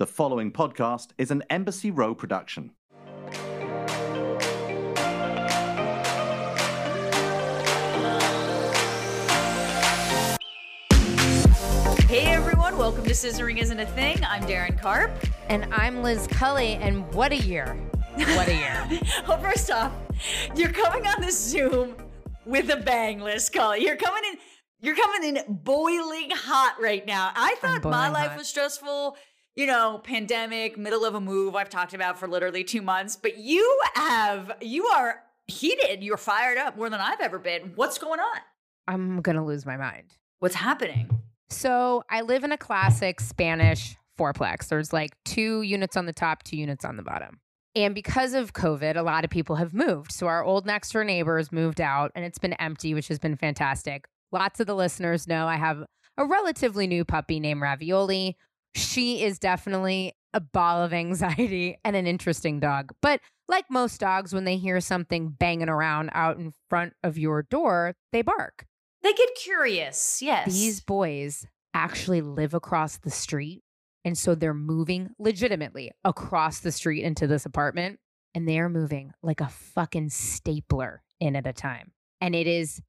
The following podcast is an Embassy Row production. Hey everyone, welcome to Scissoring Isn't a Thing. I'm Darren Karp. And I'm Liz Cully, and what a year. What a year. well, first off, you're coming on the Zoom with a bang, Liz Cully. You're coming in, you're coming in boiling hot right now. I thought my boiling life hot. was stressful, you know, pandemic, middle of a move I've talked about for literally two months, but you have, you are heated, you're fired up more than I've ever been. What's going on? I'm going to lose my mind. What's happening? So I live in a classic Spanish fourplex. There's like two units on the top, two units on the bottom. And because of COVID, a lot of people have moved. So our old next door neighbors moved out and it's been empty, which has been fantastic. Lots of the listeners know I have a relatively new puppy named Ravioli. She is definitely a ball of anxiety and an interesting dog. But like most dogs, when they hear something banging around out in front of your door, they bark. They get curious, yes. These boys actually live across the street. And so they're moving legitimately across the street into this apartment. And they are moving like a fucking stapler in at a time. And it is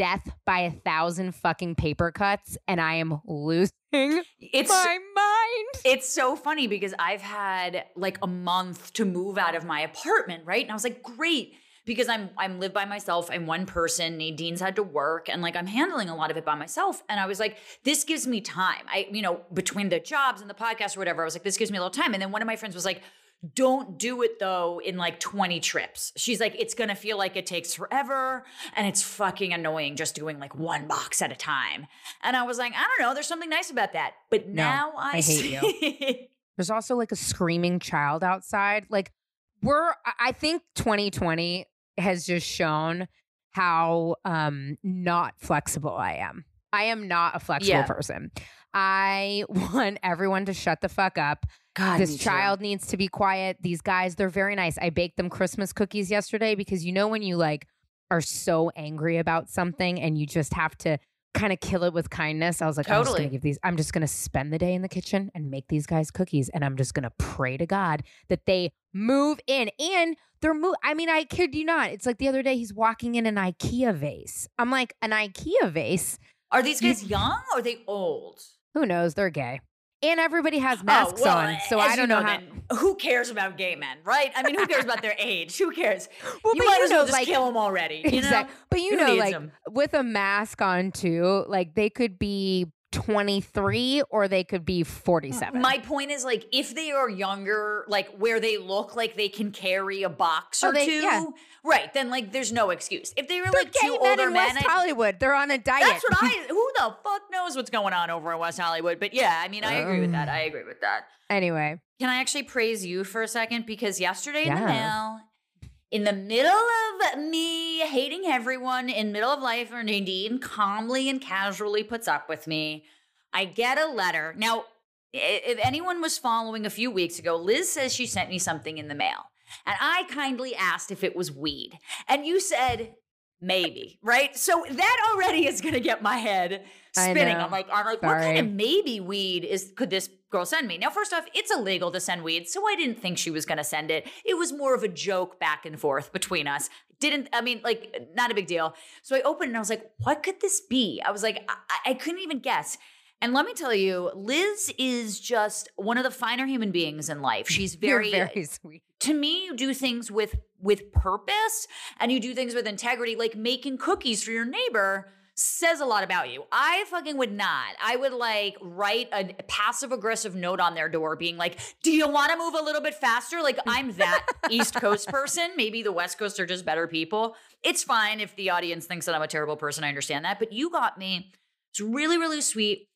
death by a thousand fucking paper cuts. And I am losing it's my mind. It's so funny because I've had like a month to move out of my apartment, right? And I was like, great. Because I'm I'm live by myself. I'm one person. Nadine's had to work, and like I'm handling a lot of it by myself. And I was like, this gives me time. I, you know, between the jobs and the podcast or whatever, I was like, this gives me a little time. And then one of my friends was like, don't do it though in like 20 trips. She's like, it's gonna feel like it takes forever and it's fucking annoying just doing like one box at a time. And I was like, I don't know, there's something nice about that. But No, now I, I hate see you. There's also like a screaming child outside. Like, we're, I- I think 2020 has just shown how um not flexible I am. I am not a flexible Yeah. person. I want everyone to shut the fuck up. God, this me too. child needs to be quiet. These guys, they're very nice. I baked them Christmas cookies yesterday because you know when you like are so angry about something and you just have to kind of kill it with kindness. I was like, I'm just Totally. gonna give these, I'm just gonna spend the day in the kitchen and make these guys cookies. And I'm just gonna pray to God that they move in. And they're move. I mean, I kid you not. It's like the other day he's walking in an IKEA vase. I'm like, an IKEA vase? Are these guys young or are they old? Who knows? They're gay. And everybody has oh, masks oh, well, on. So I don't know, how. then, who cares about gay men, right? I mean, who cares about their age? Who cares? Well, you might you as well just like- kill them already. You know? But you Who know, like like 'em? with a mask on too, like they could be 23 or they could be 47. My point is like if they are younger, like where they look like they can carry a box Oh, or they- two, yeah. right? Then like there's no excuse. If they were They're like two men older in men, West I- Hollywood. They're on a diet. that's what I. Who the fuck knows what's going on over in West Hollywood? But yeah, I mean, I agree with that. Um. I agree with that. anyway, Can I actually praise you for a second? Because yesterday in the mail, in the middle of me hating everyone, in middle of life, or Nadine calmly and casually puts up with me, I get a letter. Now, if anyone was following a few weeks ago, Liz says she sent me something in the mail. And I kindly asked if it was weed. And you said, maybe, right? So that already is going to get my head spinning. I'm like, I'm like, what kind of maybe weed is could this girl send me? Now, first off, it's illegal to send weed, so I didn't think she was going to send it. It was more of a joke back and forth between us. Didn't I mean like not a big deal? So I opened and I was like, what could this be? I was like, I, I couldn't even guess. And let me tell you, Liz is just one of the finer human beings in life. She's very, very sweet. to me you do things with with purpose and you do things with integrity like making cookies for your neighbor says a lot about you. I fucking would not. I would like write a passive aggressive note on their door being like do you want to move a little bit faster? Like i'm that east coast person. Maybe the west coast are just better people. It's fine if the audience thinks that i'm a terrible person. I understand that. But you got me. It's really really sweet.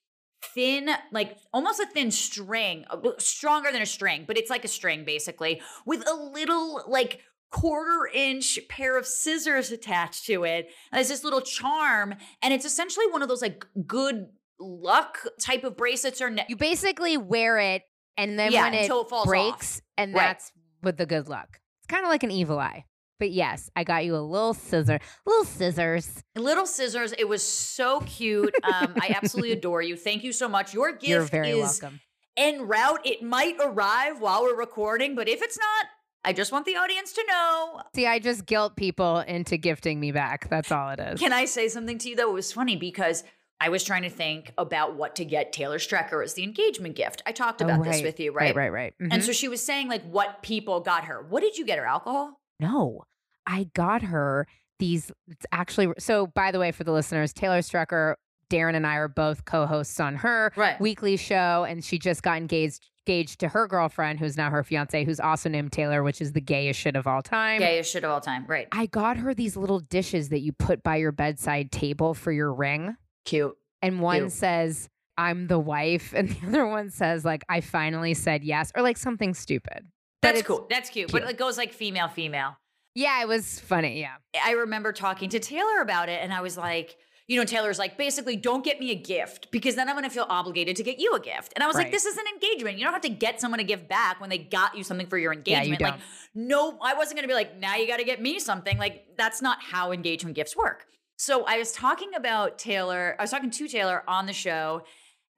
Thin, like almost a thin string, uh, stronger than a string, but it's like a string basically, with a little like quarter inch pair of scissors attached to it. It's this little charm, and it's essentially one of those like good luck type of bracelets or ne- You basically wear it and then Yeah, when it until it falls breaks, and Right. that's with the good luck. It's kind of like an evil eye. But yes, I got you a little scissor, little scissors. Little scissors. It was so cute. Um, I absolutely adore you. Thank you so much. Your gift You're very is welcome. en route. It might arrive while we're recording, but if it's not, I just want the audience to know. See, I just guilt people into gifting me back. That's all it is. Can I say something to you though? It was funny because I was trying to think about what to get Taylor Strecker as the engagement gift. I talked Oh, about this with you, right? Right, right, right. And Mhm. so she was saying like what people got her. What did you get her? Alcohol? No, I got her these. It's actually so. By the way, for the listeners, Taylor Strecker, Darren, and I are both co-hosts on her Right. weekly show, and she just got engaged engaged to her girlfriend, who's now her fiance, who's also named Taylor, which is the gayest shit of all time. Gayest shit of all time. Right. I got her these little dishes that you put by your bedside table for your ring, Cute. and one Cute. says. I'm the wife, and the other one says like I finally said yes, or like something stupid. But That's cool. That's cute. But it goes like female, female. Yeah, it was funny. Yeah, I remember talking to Taylor about it, and I was like, you know, Taylor's like, basically, don't get me a gift because then I'm going to feel obligated to get you a gift. And I was like, this is an engagement. You don't have to get someone a gift back when they got you something for your Yeah, you engagement. like, no, I wasn't going to be like, now you got to get me something. Like, that's not how engagement gifts work. So I was talking about Taylor, I was talking to Taylor on the show.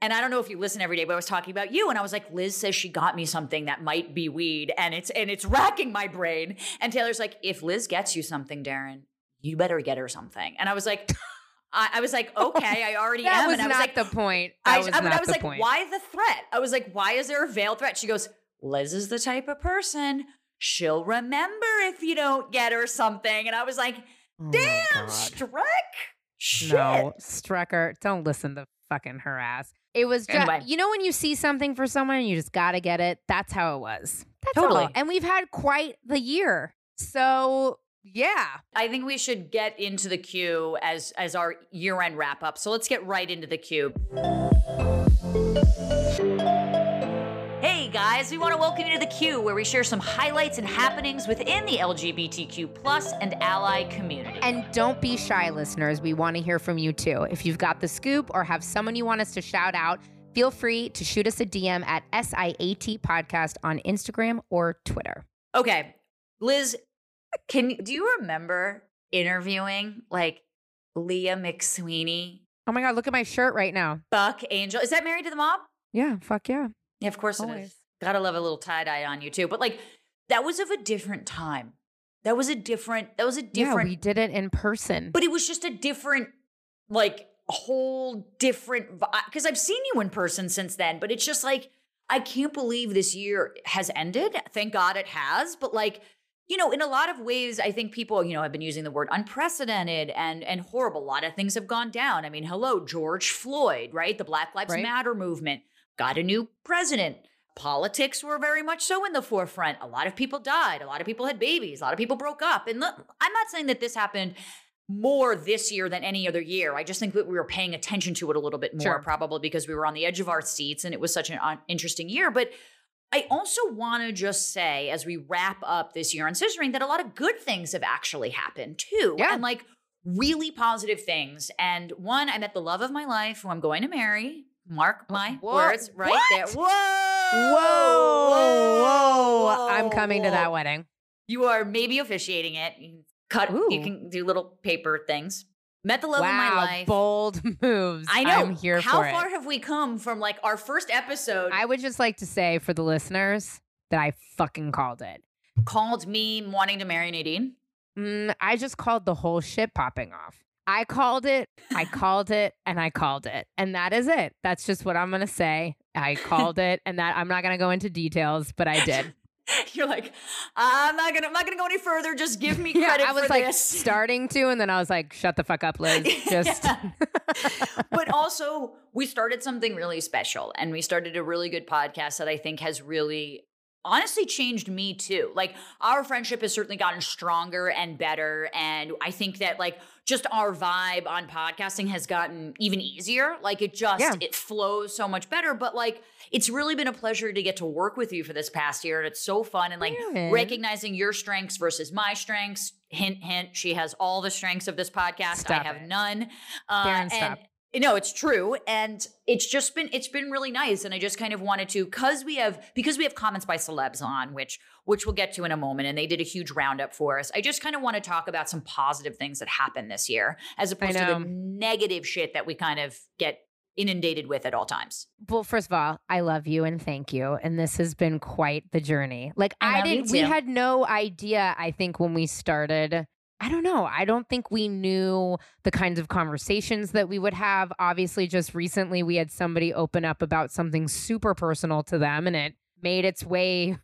And I don't know if you listen every day, but I was talking about you, and I was like, Liz says she got me something that might be weed, and it's and it's racking my brain. And Taylor's like, if Liz gets you something, Darren, you better get her something. And I was like, I, I was like, okay, I already that am. was and I was like, the point. I, was I, I was like, point. why the threat? I was like, why is there a veiled threat? She goes, Liz is the type of person she'll remember if you don't get her something. And I was like, Oh damn, God. Streck. Shit. No, Strecker, don't listen to fucking her ass. It was just, Anyway. you know, when you see something for someone and you just gotta get it. That's how it was. That's Totally. all. And we've had quite the year, so yeah. I think we should get into the queue as as our year end wrap up. So let's get right into the queue. Hey guys, we want to welcome you to the queue where we share some highlights and happenings within the LGBTQ plus and ally community. And don't be shy, listeners. We want to hear from you too. If you've got the scoop or have someone you want us to shout out, feel free to shoot us a DM at SIAT Podcast on Instagram or Twitter. okay, Liz, can do you remember interviewing like Leah McSweeney, Oh my God, look at my shirt right now. Buck Angel? Is that married to the mob? Yeah, fuck yeah. Yeah, of course it Always. is. Gotta love a little tie dye on you too. But like, that was of a different time. That was a different. That was a different. Yeah, we did it in person. but it was just a different, like, whole different. Because I've seen you in person since then. But it's just like I can't believe this year has ended. Thank God it has. But like. You know, in a lot of ways, I think people, you know, have been using the word unprecedented and and horrible. A lot of things have gone down. I mean, hello, George Floyd, right? The Black Lives Right. Matter movement got a new president. Politics were very much so in the forefront. A lot of people died. A lot of people had babies. A lot of people broke up. And look, I'm not saying that this happened more this year than any other year. I just think that we were paying attention to it a little bit more, Sure. probably because we were on the edge of our seats and it was such an un- interesting year. But I also want to just say, as we wrap up this year on scissoring, that a lot of good things have actually happened too. Yeah. And like really positive things. And one, I met the love of my life who I'm going to marry. Mark oh, my Whoa, words right what? there. Whoa. Whoa, whoa. Whoa! I'm whoa, coming to that wedding. You are maybe officiating it. You can cut, you can do little paper things. Met the love of my wow, life. bold moves. I know. I'm here How far it. have we come from like our first episode? I would just like to say for the listeners that I fucking called it. called me wanting to marry Nadine. Mm, I just called the whole shit popping off. I called it, I called it, and I called it. And that is it. That's just what I'm going to say. I called it, and that I'm not going to go into details, but I did. You're like, I'm not gonna, I'm not gonna go any further. Just give me credit. Yeah, I was like this. starting to, and then I was like, shut the fuck up, Liz. Just. But also, we started something really special, and we started a really good podcast that I think has really. Honestly, changed me too. Like, our friendship has certainly gotten stronger and better. And I think that, like, just our vibe on podcasting has gotten even easier. Like, it just, Yeah. it flows so much better. But, like, it's really been a pleasure to get to work with you for this past year. And it's so fun. And, like, Yeah. recognizing your strengths versus my strengths. Hint, hint, she has all the strengths of this podcast. Stop I have it. none. Uh, Darren, stop. No, it's true, and it's just been it's been really nice, and I just kind of wanted to because we have because we have comments by celebs on which which we'll get to in a moment, and they did a huge roundup for us. I just kind of want to talk about some positive things that happened this year, as opposed to the negative shit that we kind of get inundated with at all times. Well, first of all, I love you and thank you. And this has been quite the journey. Like I I, didn't we had no idea, I think, when we started. I don't know. I don't think we knew the kinds of conversations that we would have. Obviously, just recently we had somebody open up about something super personal to them and it made its way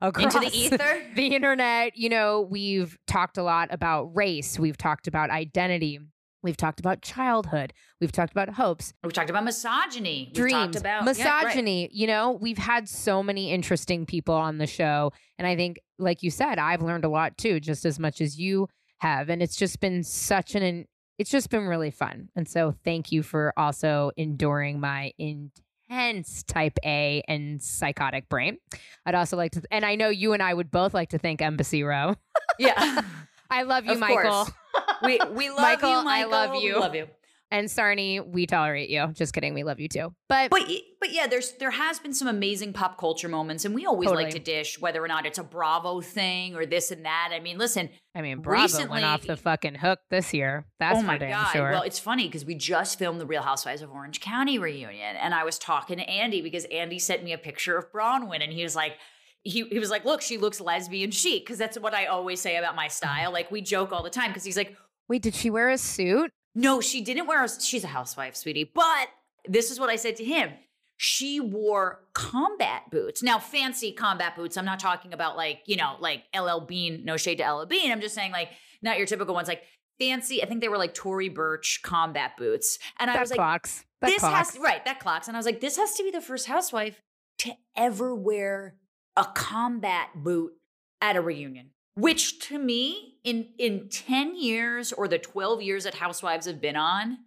across Into the ether? the internet. You know, we've talked a lot about race, we've talked about identity, we've talked about childhood, we've talked about hopes We've talked about misogyny. We've dreams, talked about yeah, right. misogyny. You know, we've had so many interesting people on the show. And I think, like you said, I've learned a lot too, just as much as you have. And it's just been such an, it's just been really fun. And so thank you for also enduring my intense type A and psychotic brain. I'd also like to, and I know you and I would both like to thank Embassy Row. Yeah. I love you, Of Michael. course. we we love Michael, you, I Michael. love We you. love you. And Sarni, we tolerate you. Just kidding. We love you too. But, But but yeah, there's there has been some amazing pop culture moments, and we always like to dish whether or not it's a Bravo thing or this and that. I mean, listen, I mean, Bravo recently- went off the fucking hook this year. That's oh my god! sure. Well, it's funny because we just filmed the Real Housewives of Orange County reunion, and I was talking to Andy because Andy sent me a picture of Braunwyn, and he was like. He, he was like, look, she looks lesbian chic because that's what I always say about my style. Like we joke all the time because he's like, Wait, did she wear a suit? No, she didn't wear a she's a housewife, sweetie. But this is what I said to him. She wore combat boots. Now, fancy combat boots. I'm not talking about like, you know, like LL Bean, no shade to LL Bean. I'm just saying like not your typical ones, like fancy. I think they were like Tory Burch combat boots. And I that was like, clocks. That this clocks. has right, that clocks. And I was like, this has to be the first housewife to ever wear a combat boot at a reunion. Which to me, in in 10 years or the 12 years that housewives have been on,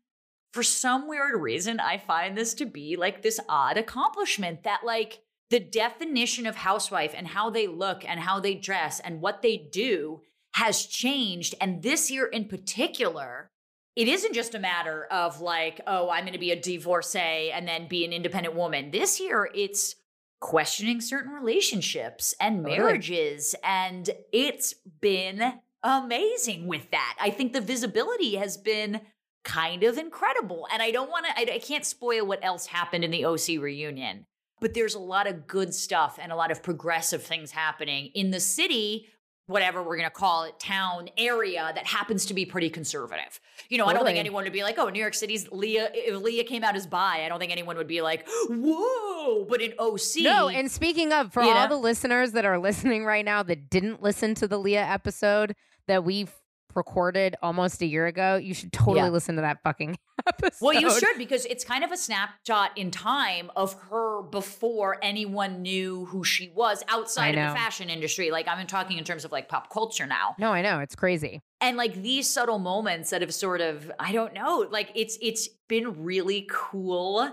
for some weird reason, I find this to be like this odd accomplishment that like the definition of housewife and how they look and how they dress and what they do has changed. And this year in particular, it isn't just a matter of like, oh, I'm going to be a divorcee and then be an independent woman. This year, it's questioning certain relationships and oh, Totally. marriages. And it's been amazing with that. I think the visibility has been kind of incredible. And I don't want to, I, I can't spoil what else happened in the OC reunion, but there's a lot of good stuff and a lot of progressive things happening in the city. Whatever we're going to call it, town area that happens to be pretty conservative. You know, I don't think anyone would be like, oh, New York City's Leah, if Leah came out as bi, I don't think anyone would be like, whoa. But in OC, No, and speaking of, for all know? the listeners that are listening right now that didn't listen to the Leah episode that we recorded almost a year ago, you should totally Yeah. listen to that fucking episode. Well, you should because it's kind of a snapshot in time of her before anyone knew who she was outside of the fashion industry. Like I'm talking in terms of like pop culture now. No, I know it's crazy. And like these subtle moments that have sort of I don't know, like it's it's been really cool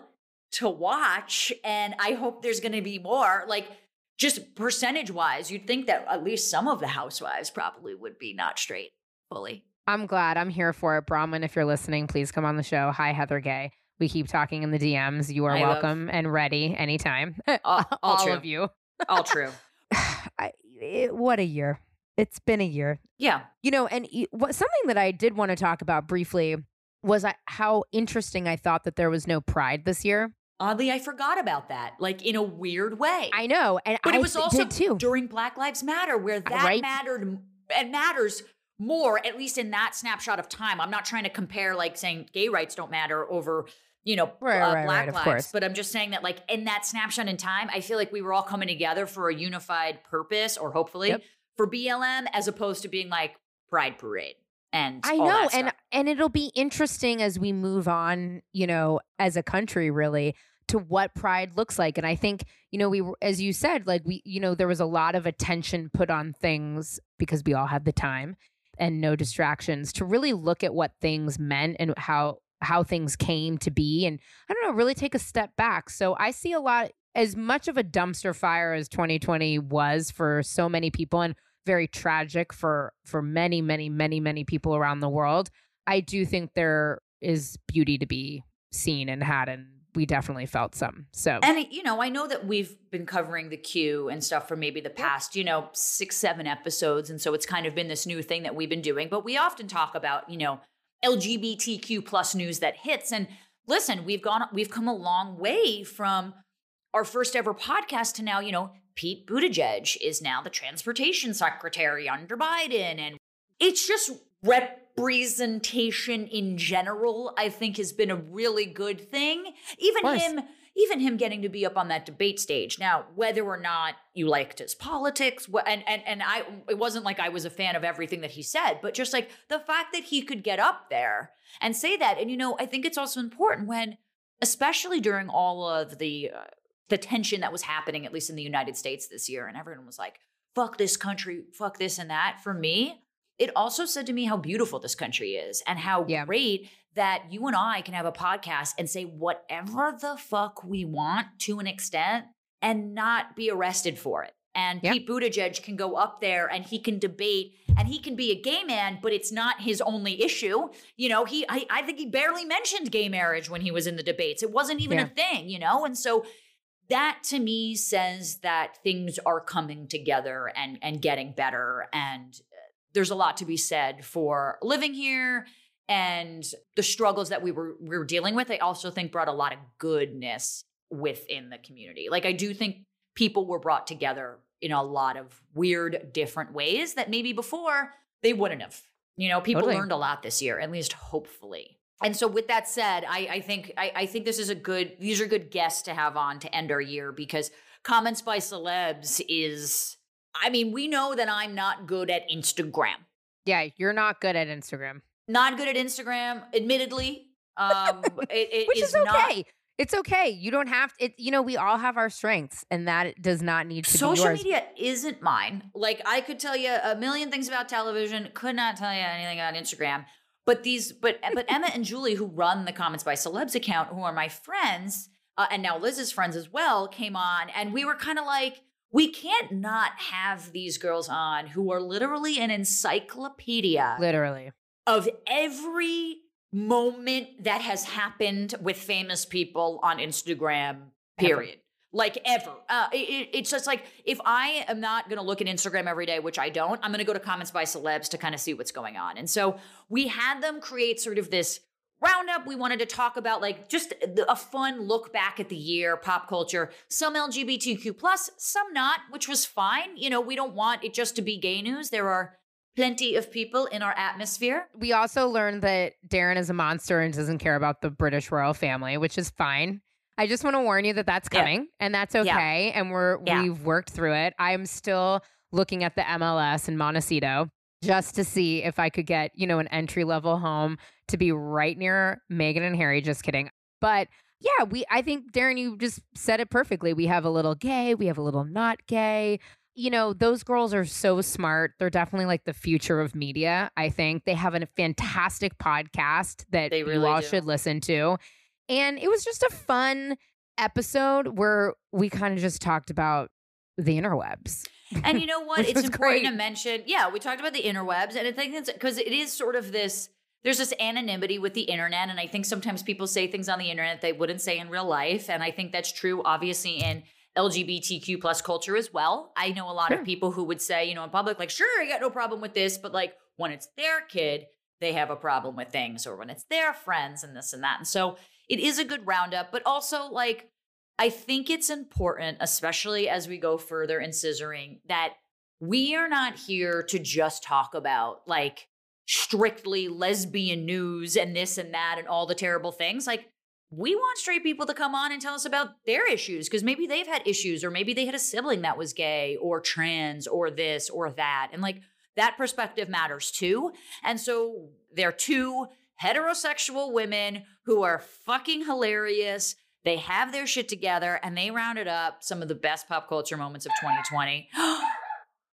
to watch and I hope there's going to be more like just percentage wise, you'd think that at least some of the housewives probably would be not straight fully. I'm glad. I'm here for it. Braunwyn, if you're listening, please come on the show. Hi, Heather Gay. We keep talking in the DMs. You are I love- welcome and ready anytime. All, all All of you. All true. I, it, what a year. It's been a year. Yeah. You know, and what, something that I did want to talk about briefly was I, how interesting I thought that there was no pride this year. Oddly, I forgot about that, like in a weird way. I know, and but I it was also too. during Black Lives Matter where that Right. mattered and matters more, at least in that snapshot of time. I'm not trying to compare, like saying gay rights don't matter over, you know, Right, uh, right, Black right, lives. course. But I'm just saying that, like in that snapshot in time, I feel like we were all coming together for a unified purpose, or hopefully Yep. for BLM, as opposed to being like Pride Parade. And I know, and and it'll be interesting as we move on, you know, as a country, really, to what pride looks like. And I think, you know, we, were- as you said, like we, you know, there was a lot of attention put on things because we all had the time and no distractions to really look at what things meant and how how things came to be, and I don't know, really take a step back. So I see a lot. As much of a dumpster fire as 2020 was for so many people, and very tragic for for many many many many people around the world i do think there is beauty to be seen and had and we definitely felt some so And you know, I know that we've been covering the queue and stuff for maybe the past, you know, six, seven episodes, and so it's kind of been this new thing that we've been doing. But we often talk about, you know, LGBTQ plus news that hits, and listen, we've gone, we've come a long way from our first ever podcast to now, you know, Pete Buttigieg is now the transportation secretary under Biden. And it's just representation in general, I think has been a really good thing. Even him, even him getting to be up on that debate stage. Now, whether or not you liked his politics, and and and I, it wasn't like I was a fan of everything that he said, but just like the fact that he could get up there and say that, and you know, I think it's also important when, especially during all of the uh, the tension that was happening, at least in the United States this year, and everyone was like, "Fuck this country, fuck this and that." For me, it also said to me how beautiful this country is and how Yeah. great that you and I can have a podcast and say whatever the fuck we want to an extent and not be arrested for it. And Yeah. Pete Buttigieg can go up there and he can debate and he can be a gay man, but it's not his only issue. You know, he I, I think he barely mentioned gay marriage when he was in the debates. It wasn't even Yeah. a thing, you know? And so that to me says that things are coming together and and getting better and there's a lot to be said for living here and the struggles that we were we were dealing with i also think brought a lot of goodness within the community. Like i do think people were brought together in a lot of weird different ways that maybe before they wouldn't have. You know people Totally. learned a lot this year at least hopefully. And so with that said, I, I think I, I think this is a good these are good guests to have on to end our year because comments by celebs is I mean, we know that I'm not good at Instagram. Yeah, you're not good at Instagram, Not good at Instagram, admittedly. Um it, it which is, okay. not it's okay. You don't have it. You know, we all have our strengths, and that does not need to be social yours. media isn't mine. Like I could tell you a million things about television, could not tell you anything about Instagram. But these, but but Emma and Julie, who run the Comments by Celebs account, who are my friends, uh, and now Liz's friends as well, came on, and we were kind of like, we can't not have these girls on who are literally an encyclopedia Literally, of every moment that has happened with famous people on Instagram, Ever. period. Like ever. Uh, it- it's just like if I am not going to look at Instagram every day, which I don't, I'm going to go to comments by celebs to kind of see what's going on. And so we had them create sort of this roundup. We wanted to talk about like just a fun look back at the year, pop culture, some LGBTQ plus, some not, which was fine. You know, we don't want it just to be gay news. There are plenty of people in our atmosphere. we also learned that Darren is a monster and doesn't care about the British royal family, which is fine. I just want to warn you that that's Yeah. coming, and that's Yeah. okay. And we're Yeah. we've worked through it. I am still looking at the MLS in Montecito just to see if I could get you know an entry level home to be right near Meghan and Harry. Just kidding, but. Yeah, we I think Darren you just said it perfectly. We have a little gay, we have a little not gay. You know, those girls are so smart. They're definitely like the future of media, I think. They have a fantastic podcast that They you all do. should listen to. And it was just a fun episode where we kind of just talked about the interwebs. And you know what? It's important great. to mention. Yeah, we talked about the interwebs, and I think it's because it is sort of this. There's this anonymity with the internet, and I think sometimes people say things on the internet they wouldn't say in real life, and I think that's true, obviously, in LGBTQ plus culture as well. I know a lot Sure. of people who would say, you know, in public, like, sure, I got no problem with this, but like when it's their kid, they have a problem with things, or when it's their friends and this and that. And so it is a good roundup, but also like I think it's important, especially as we go further in scissoring, that we are not here to just talk about like strictly lesbian news and this and that and all the terrible things. Like, we want straight people to come on and tell us about their issues because maybe they've had issues or maybe they had a sibling that was gay or trans or this or that. And like, that perspective matters too. And so they're two heterosexual women who are fucking hilarious. They have their shit together and they rounded up some of the best pop culture moments of 2020.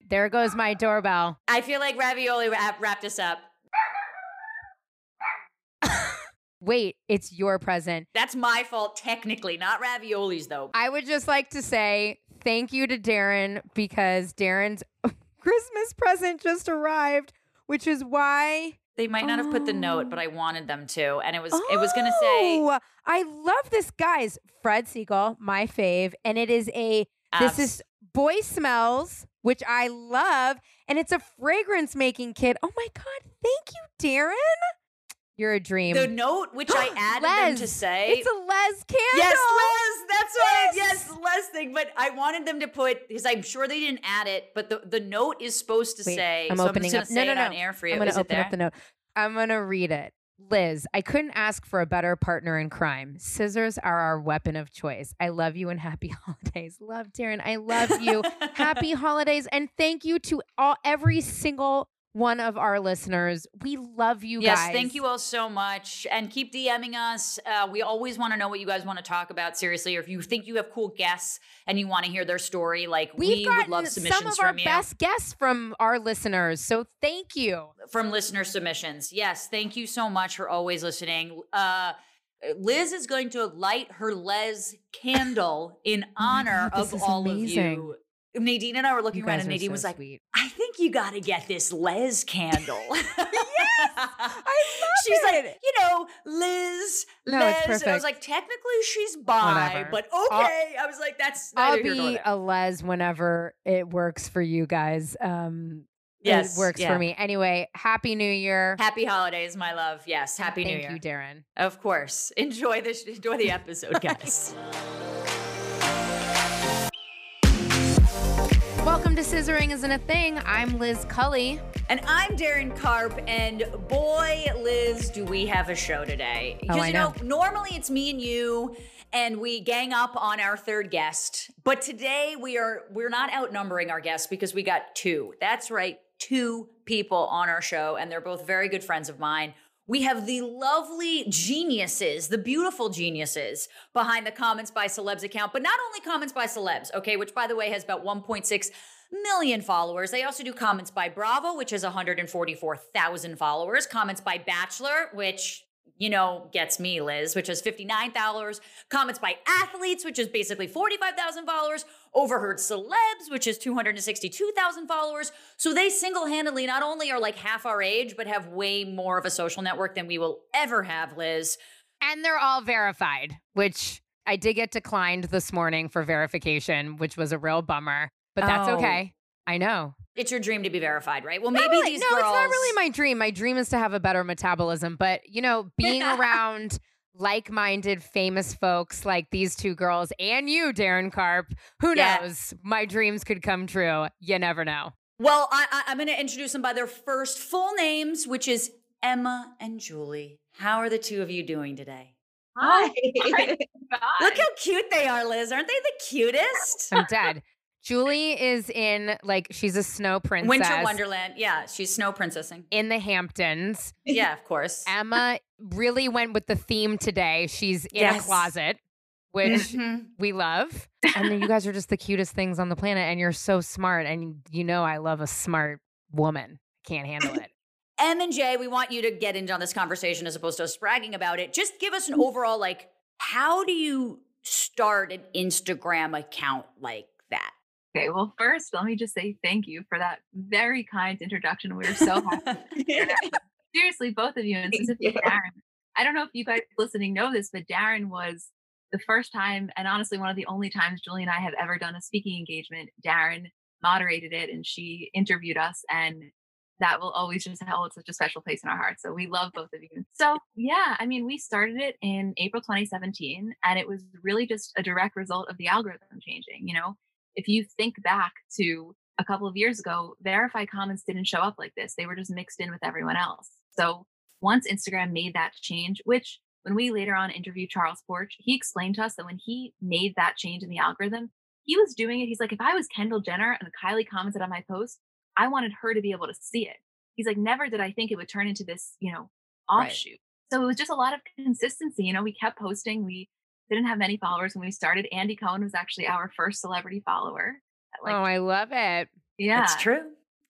There goes my doorbell. I feel like Ravioli wrap, wrapped us up. Wait, it's your present. That's my fault, technically, not Ravioli's though. I would just like to say thank you to Darren because Darren's Christmas present just arrived, which is why They might not have put the note, but I oh. wanted them to, and it was it was gonna say Oh, I love this, guys. Fred Segal, my fave, and it is a this is Boy Smells, which I love, and it's a fragrance making kit. Oh my god, thank you, Darren. You're a dream. The note which I added them to say. It's a Les candle. Yes, Les. That's what. Yes. Yes, Les thing. But I wanted them to put because I'm sure they didn't add it. But the, the note is supposed to Wait, say. I'm so opening I'm up. No, no, it no. on air for you. I'm going to open up the note. I'm going to read it. Liz, I couldn't ask for a better partner in crime. Scissors are our weapon of choice. I love you and happy holidays. Love Darren. I love you. happy holidays and thank you to all every single one of our listeners. We love you yes, guys. thank you all so much. And keep DMing us. Uh, we always want to know what you guys want to talk about, seriously. Or if you think you have cool guests and you want to hear their story, like We've we would love submissions from you. some of our best guests from our listeners. So thank you. from listener submissions. Yes, thank you so much for always listening. Uh, Liz is going to light her Les candle in Oh honor God, of all amazing. of you. Nadine and I were looking You around, and Nadine so was like, sweet. "I think you got to get this Les candle." yes, I She's it. She's like, you know, Liz, No, Les. it's And I was like, technically, she's bi, Whatever. but I'll- okay. I was like, that's I'll neither here nor be a Les whenever it works for you guys. Um, Yes, it works yeah. for me. Anyway, happy New Year. Happy holidays, my love. Yes, happy Thank New Year. you, Darren. Of course. Enjoy this. Enjoy the episode, guys. Welcome to Scissoring Isn't a Thing. I'm Liz Cully. and I'm Darren Karp, and boy, Liz, do we have a show today? Oh, I you know. normally it's me and you, and we gang up on our third guest. But today we are we're not outnumbering our guests because we got two. That's right, two people on our show, and they're both very good friends of mine. We have the lovely geniuses, the beautiful geniuses behind the Comments by Celebs account, but not only Comments by Celebs, okay, which by the way has about 1.6 million followers. They also do Comments by Bravo, which has 144,000 followers, Comments by Bachelor, which you know, gets me, Liz, which has 59,000. Comments by athletes, which is basically 45,000 followers. Overheard celebs, which is 262,000 followers. So they single handedly not only are like half our age, but have way more of a social network than we will ever have, Liz. And they're all verified, which I did get declined this morning for verification, which was a real bummer. But that's Oh. okay. I know. It's your dream to be verified, right? Well, maybe really- these no, girls. it's not really my dream. My dream is to have a better metabolism. But you know, being around like-minded, famous folks like these two girls and you, Darren Karp, who Yeah. knows? My dreams could come true. You never know. Well, I, I, I'm going to introduce them by their first full names, which is Emma and Julie. How are the two of you doing today? Hi. Look how cute they are, Liz. Aren't they the cutest? I'm dead. Julie is in like she's a snow princess Winter Wonderland. Yeah, she's snow princessing. in the Hamptons. Yeah, of course. Emma really went with the theme today. She's in a closet, which Mhm. we love. And then you guys are just the cutest things on the planet. And you're so smart. And you know, I love a smart woman. Can't handle it. M and Jay, we want you to get into on this conversation as opposed to us bragging about it. Just give us an overall like, how do you start an Instagram account like? Okay, well, first, let me just say thank you for that very kind introduction. We're so happy. Seriously, both of you, and specifically. Darren. I don't know if you guys listening know this, but Darren was the first time, and honestly, one of the only times Julie and I have ever done a speaking engagement. Darren moderated it, and she interviewed us, and that will always just hold such a special place in our hearts. So we love both of you. So yeah, I mean, we started it in April 2017, and it was really just a direct result of the algorithm changing. You know, if you think back to a couple of years ago, verified comments didn't show up like this. They were just mixed in with everyone else. So once Instagram made that change, which when we later on interviewed Charles Porch, he explained to us that when he made that change in the algorithm, he was doing it. He's like, if I was Kendall Jenner and Kylie commented on my post, I wanted her to be able to see it. He's like, never did I think it would turn into this, you know, Right. offshoot. So it was just a lot of consistency. You know, we kept posting. We didn't have many followers when we started. Andy Cohen was actually our first celebrity follower. Like, oh, I love it. yeah. It's true.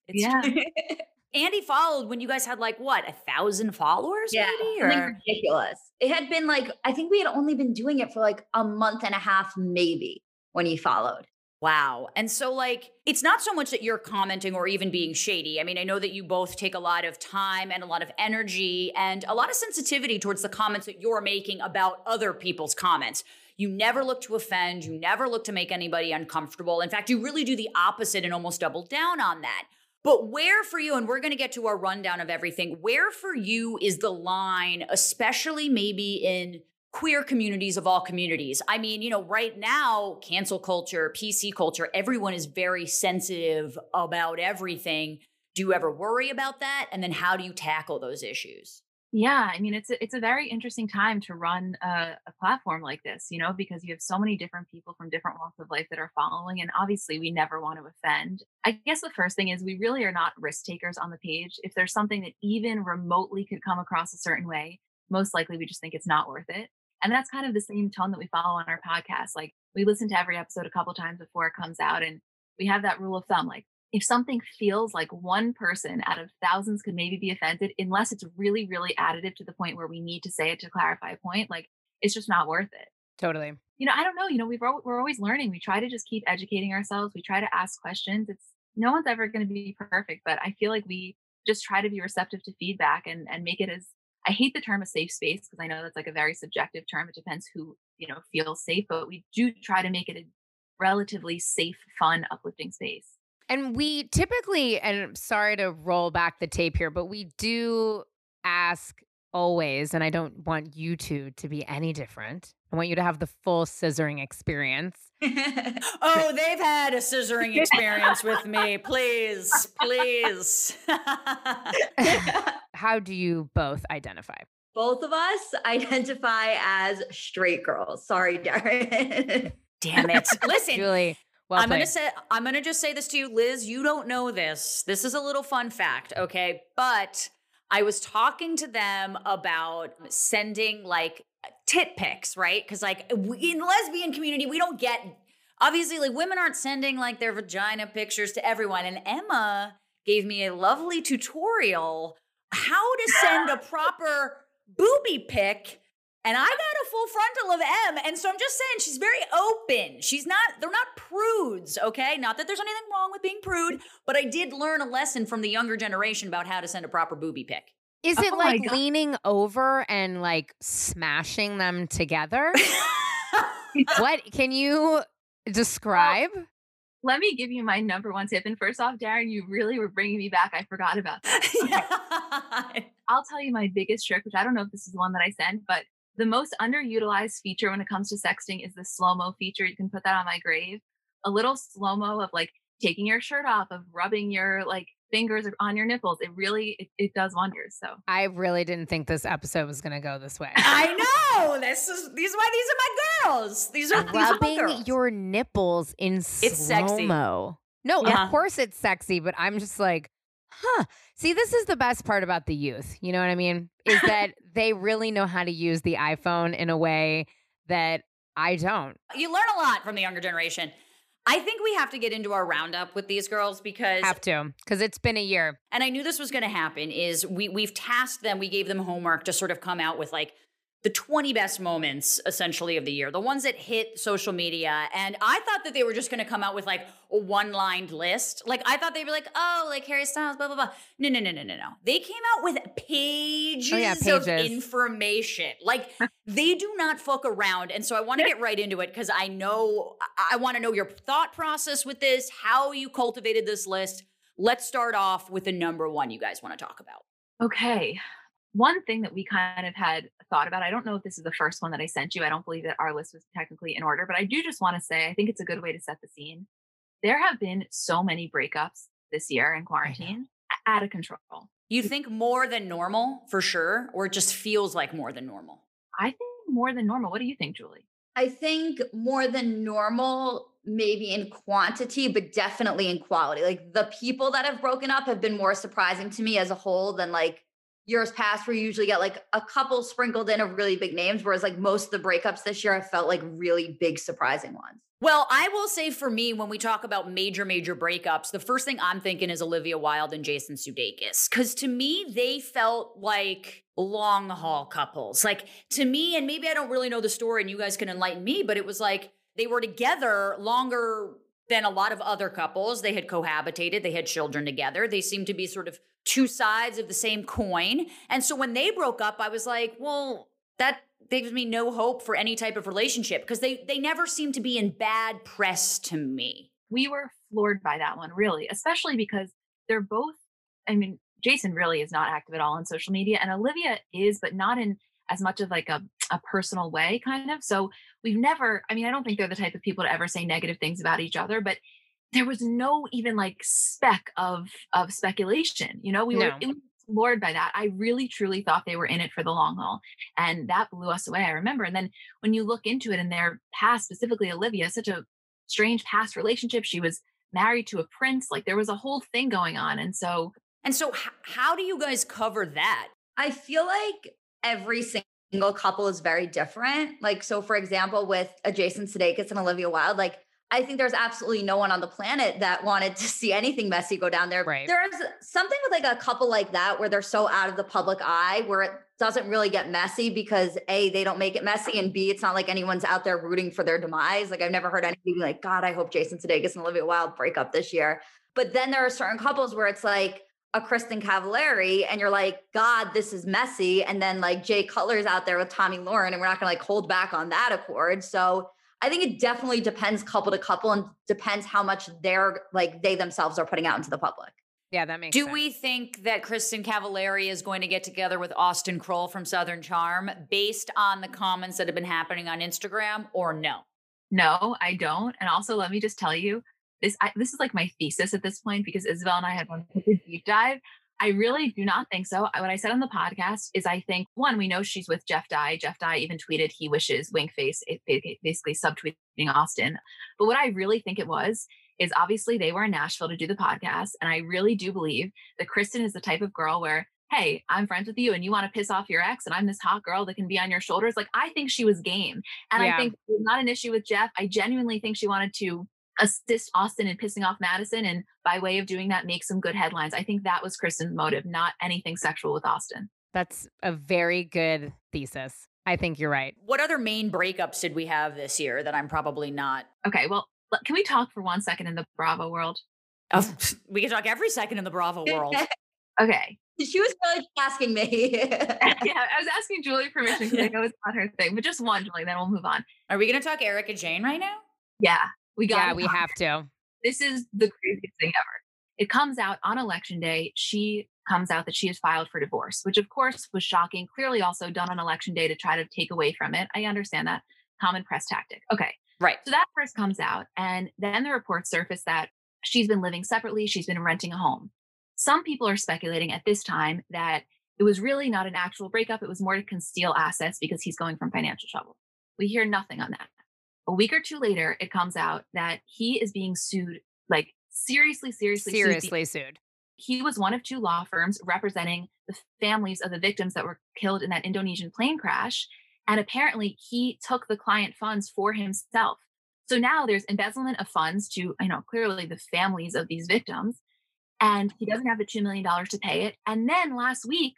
It's Yeah. true. Andy followed when you guys had like what, a thousand followers Yeah, maybe? something Or ridiculous. It had been like I think we had only been doing it for like a month and a half, maybe, when he followed. Wow. And so, like, it's not so much that you're commenting or even being shady. I mean, I know that you both take a lot of time and a lot of energy and a lot of sensitivity towards the comments that you're making about other people's comments. You never look to offend, you never look to make anybody uncomfortable. In fact, you really do the opposite and almost double down on that. But where for you, and we're going to get to our rundown of everything, where for you is the line, especially maybe in queer communities of all communities? I mean, you know, right now, cancel culture, PC culture, everyone is very sensitive about everything. Do you ever worry about that? And then how do you tackle those issues? Yeah, I mean, it's a, it's a very interesting time to run a, a, platform like this, you know, because you have so many different people from different walks of life that are following, and obviously, we never want to offend. I guess the first thing is we really are not risk takers on the page. If there's something that even remotely could come across a certain way, most likely we just think it's not worth it. And that's kind of the same tone that we follow on our podcast. Like we listen to every episode a couple times before it comes out, and we have that rule of thumb, like if something feels like one person out of thousands could maybe be offended, unless it's really, really additive to the point where we need to say it to clarify a point, like it's just not worth it. Totally. You know, I don't know. You know, we've we're always learning. We try to just keep educating ourselves. We try to ask questions. It's no one's ever going to be perfect, but I feel like we just try to be receptive to feedback and and make it as I hate the term a safe space because I know that's like a very subjective term. It depends who you know feels safe, but we do try to make it a relatively safe, fun, uplifting space. And we typically, and sorry to roll back the tape here, but we do ask always, and I don't want you two to be any different. I want you to have the full scissoring experience. oh, they've had a scissoring experience with me. Please, please. How do you both identify? Both of us identify as straight girls. Sorry, Darren. Damn it. Listen, Julie, well I'm gonna say I'm gonna just say this to you, Liz. You don't know this. This is a little fun fact, okay? But I was talking to them about sending like tit pics, right? Because like we, in lesbian community, we don't get obviously like women aren't sending like their vagina pictures to everyone. And Emma gave me a lovely tutorial how to send a proper booby pic and I got a full frontal of M. And so I'm just saying she's very open. She's not, they're not prudes, okay? Not that there's anything wrong with being prude, but I did learn a lesson from the younger generation about how to send a proper booby pic. Is it Oh like leaning over and like smashing them together? what can you describe? Let me give you my number one tip. And first off, Darren, you really were bringing me back. I forgot about that. I'll tell you my biggest trick, which I don't know if this is the one that I sent, but the most underutilized feature when it comes to sexting is the slow mo feature. You can put that on my grave. A little slow mo of like taking your shirt off, of rubbing your like fingers on your nipples. It really it, it does wonders. So I really didn't think this episode was going to go this way. I know. This is these are my these are my girls. These are these are my Rubbing girls. your nipples in sexy. slow mo. No, Yeah. of uh-huh. course it's sexy, but I'm just like, huh. See, this is the best part about the youth. You know what I mean? Is that they really know how to use the iPhone in a way that I don't. you learn a lot from the younger generation. I think we have to get into our roundup with these girls because Have to, because it's been a year. and I knew this was going to happen is we we've tasked them we gave them homework to sort of come out with like the 20 best moments essentially of the year the ones that hit social media. And I thought that they were just going to come out with like a one-lined list. Like I thought they'd be like oh like Harry Styles blah blah blah. No no no no no no. They came out with pages, Oh, yeah, of information. Like they do not fuck around. And so I want to get right into it because I know I, I want to know your thought process with this how you cultivated this list. Let's start off with the number one you guys want to talk about. Okay. One thing that we kind of had thought about, I don't know if this is the first one that I sent you. I don't believe that our list was technically in order, but I do just want to say I think it's a good way to set the scene. There have been so many breakups this year in quarantine, out of control. You think more than normal for sure, or it just feels like more than normal? I think more than normal. What do you think, Julie? I think more than normal, maybe in quantity, but definitely in quality. Like the people that have broken up have been more surprising to me as a whole than like years past, where you usually get like a couple sprinkled in of really big names. Whereas like most of the breakups this year, I felt like really big, surprising ones. Well, I will say for me, when we talk about major, major breakups, the first thing I'm thinking is Olivia Wilde and Jason Sudeikis. Because to me, they felt like long haul couples. Like to me, and maybe I don't really know the story and you guys can enlighten me, but it was like they were together longer than a lot of other couples. They had cohabitated, they had children together. They seemed to be sort of two sides of the same coin. And so when they broke up, I was like, well, that gives me no hope for any type of relationship because they they never seem to be in bad press to me. We were floored by that one, really, especially because they're both, I mean, Jason really is not active at all on social media, and Olivia is, but not in as much of like a, a personal way, kind of. So we've never, I mean, I don't think they're the type of people to ever say negative things about each other, but there was no even like speck of of speculation. You know, we no. were floored by that. I really truly thought they were in it for the long haul. And that blew us away. I remember. And then when you look into it in their past, specifically Olivia, such a strange past relationship. She was married to a prince. Like there was a whole thing going on. And so And so h- how do you guys cover that? I feel like every single couple is very different. Like so for example with a Jason Sudeikis and Olivia Wilde, like I think there's absolutely no one on the planet that wanted to see anything messy go down there. Right. There's something with like a couple like that where they're so out of the public eye where it doesn't really get messy because A, they don't make it messy, and B, it's not like anyone's out there rooting for their demise. Like I've never heard anybody be like, God, I hope Jason Sudeikis and Olivia Wilde break up this year. But then there are certain couples where it's like a Kristin Cavallari, and you're like, God, this is messy. And then like Jay Cutler's out there with Tomi Lahren, and we're not gonna like hold back on that accord. So I think it definitely depends couple to couple and depends how much they're like they themselves are putting out into the public. Yeah, that makes Do sense. we think that Kristin Cavallari is going to get together with Austen Kroll from Southern Charm based on the comments that have been happening on Instagram or no? No, I don't. And also, let me just tell you this I, this is like my thesis at this point because Isabel and I had one mm-hmm. deep dive I really do not think so. What I said on the podcast is I think one, we know she's with Jeff Dye. Jeff Dye even tweeted he wishes Winkface, eh, basically subtweeting Austen. But what I really think it was is obviously they were in Nashville to do the podcast. And I really do believe that Kristin is the type of girl where, hey, I'm friends with you and you want to piss off your ex and I'm this hot girl that can be on your shoulders. Like I think she was game. And yeah. I think it was not an issue with Jeff. I genuinely think she wanted to assist Austen in pissing off Madison and by way of doing that make some good headlines. I think that was Kristin's motive, not anything sexual with Austen. That's a very good thesis. I think you're right. What other main breakups did we have this year that I'm probably not? Okay, well, can we talk for one second in the Bravo world? Oh, we can talk every second in the Bravo world. okay. She was really asking me. yeah, I was asking Julie permission because I know it's not her thing, but just one, Julie, then we'll move on. Are we going to talk Erika Jayne right now? Yeah, we got. Yeah, we have to. This is the craziest thing ever. It comes out on election day. She comes out that she has filed for divorce, which of course was shocking. Clearly, also done on election day to try to take away from it. I understand that common press tactic. Okay, right. So that first comes out, and then the reports surface that she's been living separately. She's been renting a home. Some people are speculating at this time that it was really not an actual breakup. It was more to conceal assets because he's going from financial trouble. We hear nothing on that. A week or two later, it comes out that he is being sued, like seriously, seriously, seriously sued. sued. He was one of two law firms representing the families of the victims that were killed in that Indonesian plane crash. And apparently, he took the client funds for himself. So now there's embezzlement of funds to, you know, clearly the families of these victims. And he doesn't have the $2 million to pay it. And then last week,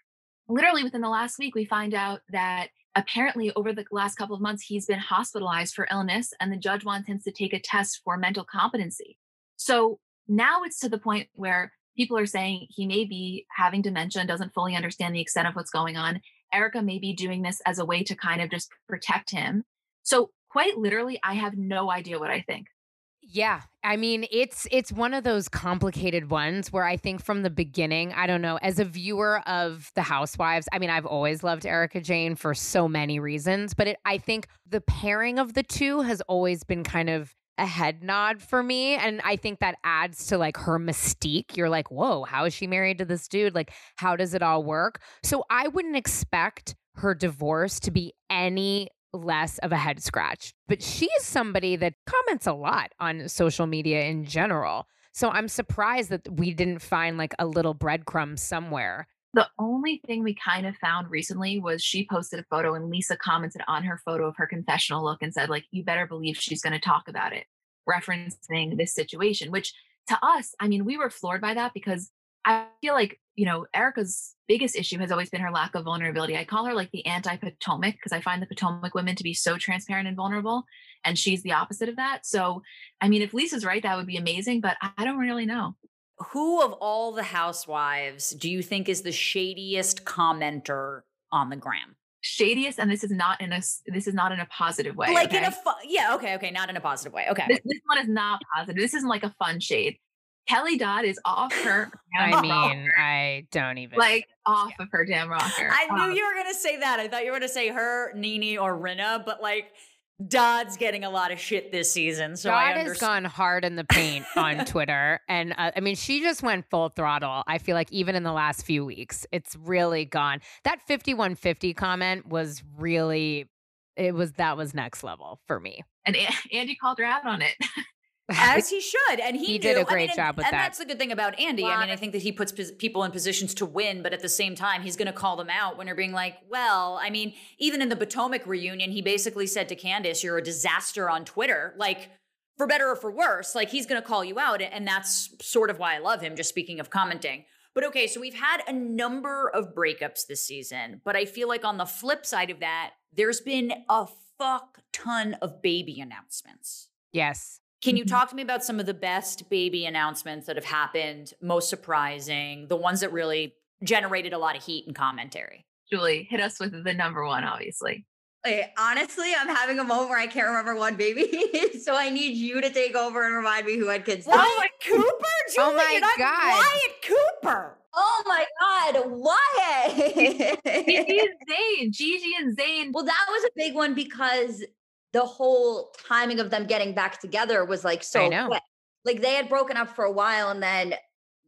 literally within the last week, we find out that apparently over the last couple of months he's been hospitalized for illness and the judge wants him to take a test for mental competency. So now it's to the point where people are saying he may be having dementia and doesn't fully understand the extent of what's going on. Erika may be doing this as a way to kind of just protect him. So quite literally i have no idea what i think yeah. I mean, it's it's one of those complicated ones where I think from the beginning, I don't know, as a viewer of The Housewives, I mean, I've always loved Erika Jayne for so many reasons, but it, I think the pairing of the two has always been kind of a head nod for me and I think that adds to like her mystique. You're like, "Whoa, how is she married to this dude? Like, how does it all work?" So I wouldn't expect her divorce to be any less of a head scratch. But she is somebody that comments a lot on social media in general. So I'm surprised that we didn't find like a little breadcrumb somewhere. The only thing we kind of found recently was she posted a photo and Lisa commented on her photo of her confessional look and said, like, you better believe she's going to talk about it, referencing this situation, which to us, I mean, we were floored by that because I feel like, you know, Erika's biggest issue has always been her lack of vulnerability. I call her like the anti Potomac because I find the Potomac women to be so transparent and vulnerable. And she's the opposite of that. So, I mean, if Lisa's right, that would be amazing, but I don't really know. Who of all the housewives do you think is the shadiest commenter on the gram? shadiest and this is not in a this is not in a positive way like okay? in a fun yeah okay okay not in a positive way okay this, this one is not positive this isn't like a fun shade Kelly Dodd is off her. I mean, rocker. I don't even like off of her damn rocker. I knew Um, you were gonna say that. I thought you were gonna say her, Nini, or Rinna, but like Dodd's getting a lot of shit this season. So I God has gone hard in the paint on Twitter. And uh, I mean, she just went full throttle. I feel like even in the last few weeks, it's really gone. That 5150 comment was really, it was, that was next level for me. and A- Andy called her out on it. As he should, and he, He did a a I great mean, and- job with and that. that's the good thing about Andy. I mean, I think that he puts pos- people in positions to win, but at the same time, he's going to call them out when they're being like, "Well, I mean, even in the Potomac reunion, he basically said to Candiace, "You're a disaster on Twitter." Like, for better or for worse, like he's going to call you out, and that's sort of why I love him. Just speaking of commenting. But okay, so we've had a number of breakups this season, but I feel like on the flip side of that, there's been a fuck ton of baby announcements. Yes. Can you Mhm. talk to me about some of the best baby announcements that have happened, most surprising, the ones that really generated a lot of heat and commentary? Julie, hit us with the number one, obviously. Wait, honestly, I'm having a moment where I can't remember one baby. so I need you to take over and remind me who had kids. Wyatt today. Cooper? Oh my you're not God. Wyatt Cooper. Oh my God, Gigi Wyatt. and Zayn, Gigi and Zayn. well, that was a big one because the whole timing of them getting back together was like so I know. quick. Like they had broken up for a while and then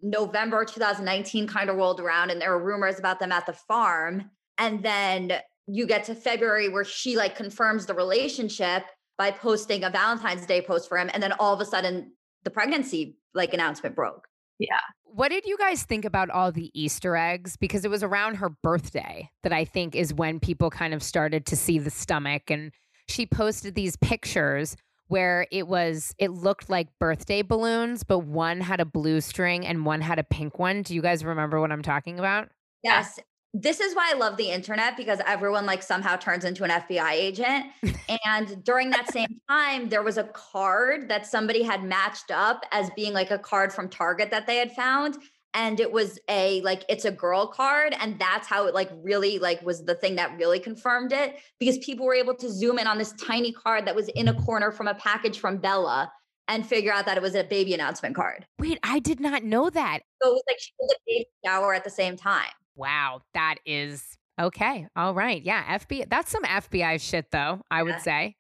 November 2019 kind of rolled around and there were rumors about them at the farm. And then you get to February where she like confirms the relationship by posting a Valentine's Day post for him. And then all of a sudden the pregnancy like announcement broke. Yeah. What did you guys think about all the Easter eggs? Because it was around her birthday that I think is when people kind of started to see the stomach. And she posted these pictures where it was, it looked like birthday balloons, but one had a blue string and one had a pink one. Do you guys remember what I'm talking about? Yes. This is why I love the internet because everyone like somehow turns into an FBI agent. and during that same time, there was a card that somebody had matched up as being like a card from Target that they had found. And it was a like it's a girl card. And that's how it like really like was the thing that really confirmed it because people were able to zoom in on this tiny card that was in a corner from a package from Bella and figure out that it was a baby announcement card. Wait, I did not know that. So it was like she did a baby shower at the same time. Wow, that is okay. All right. Yeah, FBI. That's some FBI shit, though, I would say.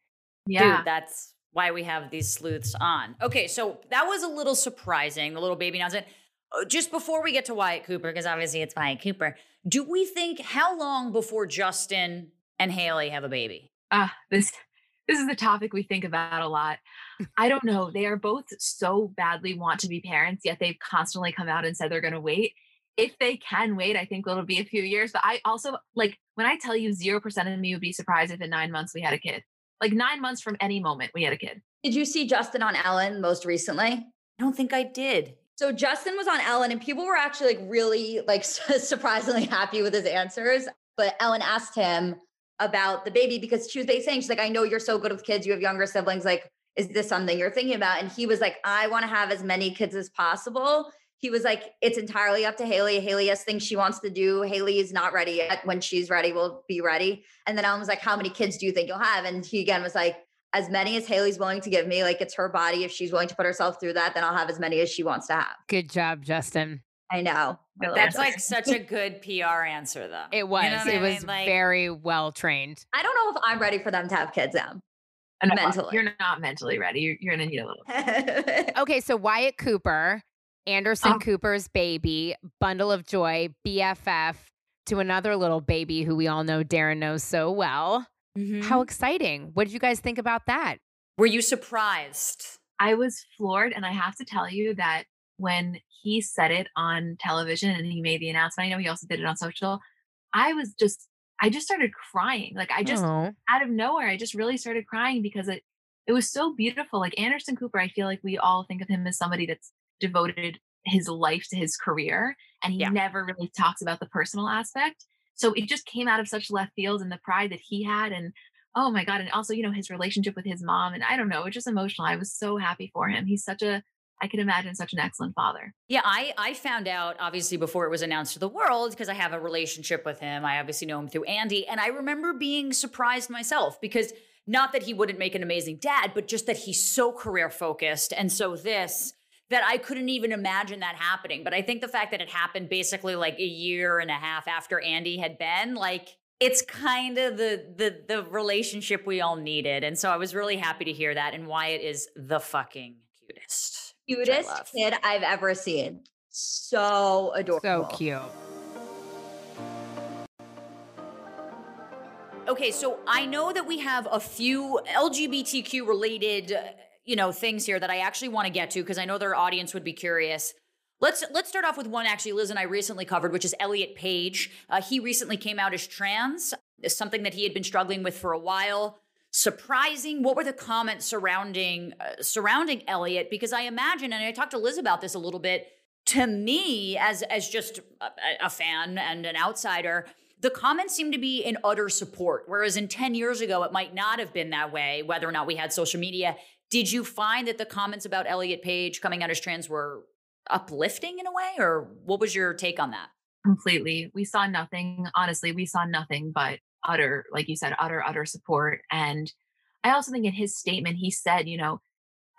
Yeah. Dude, that's why we have these sleuths on. Okay, so that was a little surprising, the little baby announcement. Uh, Just before we get to Wyatt Cooper, because obviously it's Wyatt Cooper, do we think how long before Justin and Haley have a baby? Ah, this this is the topic we think about a lot. I don't know. They are both so badly want to be parents, yet they've constantly come out and said they're going to wait. If they can wait, I think it'll be a few years. But I also like when I tell you zero percent of me would be surprised if in nine months we had a kid. Like nine months from any moment we had a kid. Did you see Justin on Ellen most recently? I don't think I did. So Justin was on Ellen and people were actually like really like surprisingly happy with his answers. But Ellen asked him about the baby because she was basically saying, she's like, I know you're so good with kids. You have younger siblings. Like, is this something you're thinking about? And he was like, I want to have as many kids as possible. He was like, it's entirely up to Haley. Haley has things she wants to do. Haley is not ready yet. When she's ready, we'll be ready. And then Ellen was like, How many kids do you think you'll have? And he again was like, as many as Haley's willing to give me. Like it's her body. If she's willing to put herself through that, then I'll have as many as she wants to have. Good job, Justin. I know. But That's Well, like such a good PR answer, though. It was. You know it I was mean? Like- very well trained. I don't know if I'm ready for them to have kids now. And uh, Mentally. you're not mentally ready. You're, you're going to need a little. Okay, so Wyatt Cooper, Anderson Oh. Cooper's baby, bundle of joy, BFF, to another little baby who we all know Darren knows so well. Mhm. How exciting. What did you guys think about that? were you surprised? I was floored. And I have to tell you that when he said it on television and he made the announcement, I know he also did it on social. I was just, I just started crying. Like I just, Oh, out of nowhere, I just really started crying because it, it was so beautiful. Like Anderson Cooper, I feel like we all think of him as somebody that's devoted his life to his career and he Yeah. never really talks about the personal aspect. So it just came out of such left field and the pride that he had and oh my god and also you know his relationship with his mom and I don't know, it's just emotional. I was so happy for him. He's such a I can imagine such an excellent father. Yeah, I I found out obviously before it was announced to the world because I have a relationship with him. I obviously know him through Andy, and I remember being surprised myself because not that he wouldn't make an amazing dad, but just that he's so career focused, and so this that I couldn't even imagine that happening. But I think the fact that it happened basically like a year and a half after Andy had been, like it's kind of the the the relationship we all needed. And so I was really happy to hear that. And Wyatt is the fucking cutest. Cutest kid I've ever seen. So adorable. So cute. Okay, so I know that we have a few LGBTQ related, uh, you know, things here that I actually want to get to because I know their audience would be curious. Let's let's start off with one actually Liz and I recently covered, which is Elliot Page. Uh, he recently came out as trans, something that he had been struggling with for a while. Surprising. What were the comments surrounding uh, surrounding Elliot? Because I imagine, and I talked to Liz about this a little bit. To me, as as just a, a fan and an outsider, the comments seem to be in utter support. Whereas in 10 years ago, it might not have been that way, whether or not we had social media. Did you find that the comments about Elliot Page coming out as trans were uplifting in a way? Or what was your take on that? completely. We saw nothing, honestly, we saw nothing but utter, like you said, utter, utter support. And I also think in his statement, he said, you know,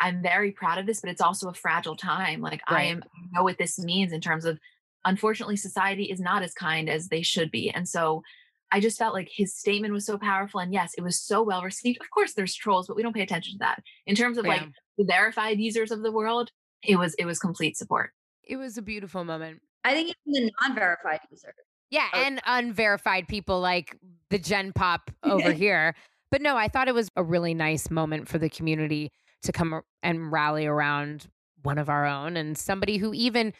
I'm very proud of this, but it's also a fragile time. Like I am I know what this means in terms of unfortunately society is not as kind as they should be. And so I just felt like his statement was so powerful. And yes, it was so well received. Of course there's trolls, but we don't pay attention to that. In terms of like the verified users of the world, it was it was complete support. It was a beautiful moment. I think even the non-verified user. Yeah, Oh. and unverified people like the Gen Pop over here. But no, I thought it was a really nice moment for the community to come and rally around one of our own and somebody who even,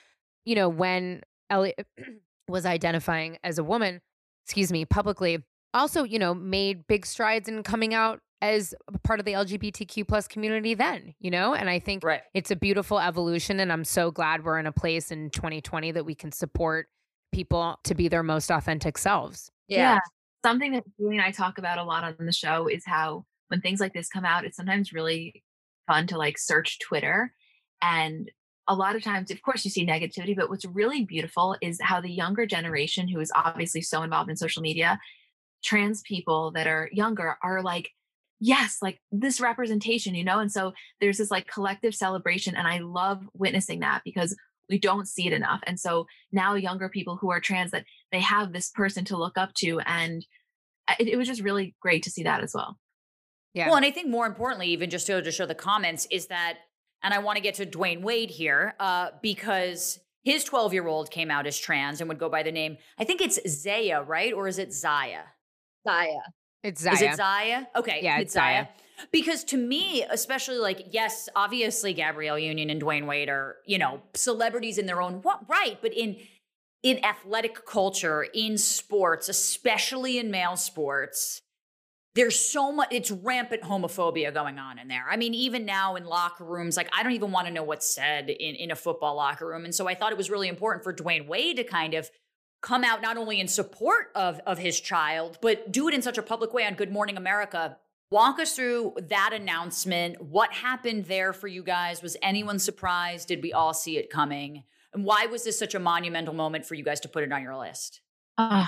you know, when Elliot was identifying as a woman, excuse me, publicly, also, you know, made big strides in coming out as a part of the LGBTQ plus community then, you know? And I think Right. it's a beautiful evolution and i'm so glad we're in a place in 2020 that we can support people to be their most authentic selves Yeah. Something that Julie and I talk about a lot on the show is how when things like this come out, it's sometimes really fun to like search Twitter. And a lot of times, of course, you see negativity, but what's really beautiful is how the younger generation, who is obviously so involved in social media, trans people that are younger are like, yes, like this representation, you know? And so there's this like collective celebration. And I love witnessing that because we don't see it enough. And so now younger people who are trans that they have this person to look up to. And it, it was just really great to see that as well. yeah Well, and I think more importantly, even just to, to show the comments, is that, and I want to get to Dwyane Wade here, uh, because his 12 year old came out as trans and would go by the name, I think it's Zaya, right? Or is it Zaya? Zaya. it's Zaya. Is it Zaya? Okay. Yeah, it's Zaya. Because to me, especially like, yes, obviously Gabrielle Union and Dwyane Wade are, you know, celebrities in their own wa- right, but in in athletic culture, in sports, especially in male sports, there's so much it's rampant homophobia going on in there. I mean, even now in locker rooms, like I don't even want to know what's said in, in a football locker room. And so I thought it was really important for Dwyane Wade to kind of come out not only in support of of his child, but do it in such a public way on Good Morning America. Walk us through that announcement. What happened there for you guys? Was anyone surprised? Did we all see it coming? And why was this such a monumental moment for you guys to put it on your list? Uh,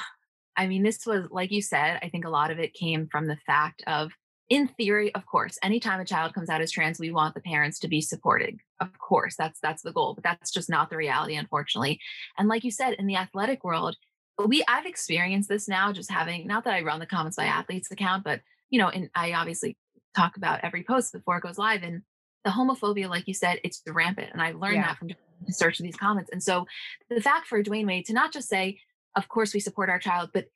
I mean, this was, like you said, I think a lot of it came from the fact of, in theory, of course, anytime a child comes out as trans, we want the parents to be supported. Of course, that's that's the goal, but that's just not the reality, unfortunately. And like you said, in the athletic world, we I've experienced this now, just having not that I run the comments by athletes account, but you know, and I obviously talk about every post before it goes live. And the homophobia, like you said, it's rampant. And I've learned Yeah. that from searching these comments. And so the fact for Dwyane Wade to not just say, of course we support our child, but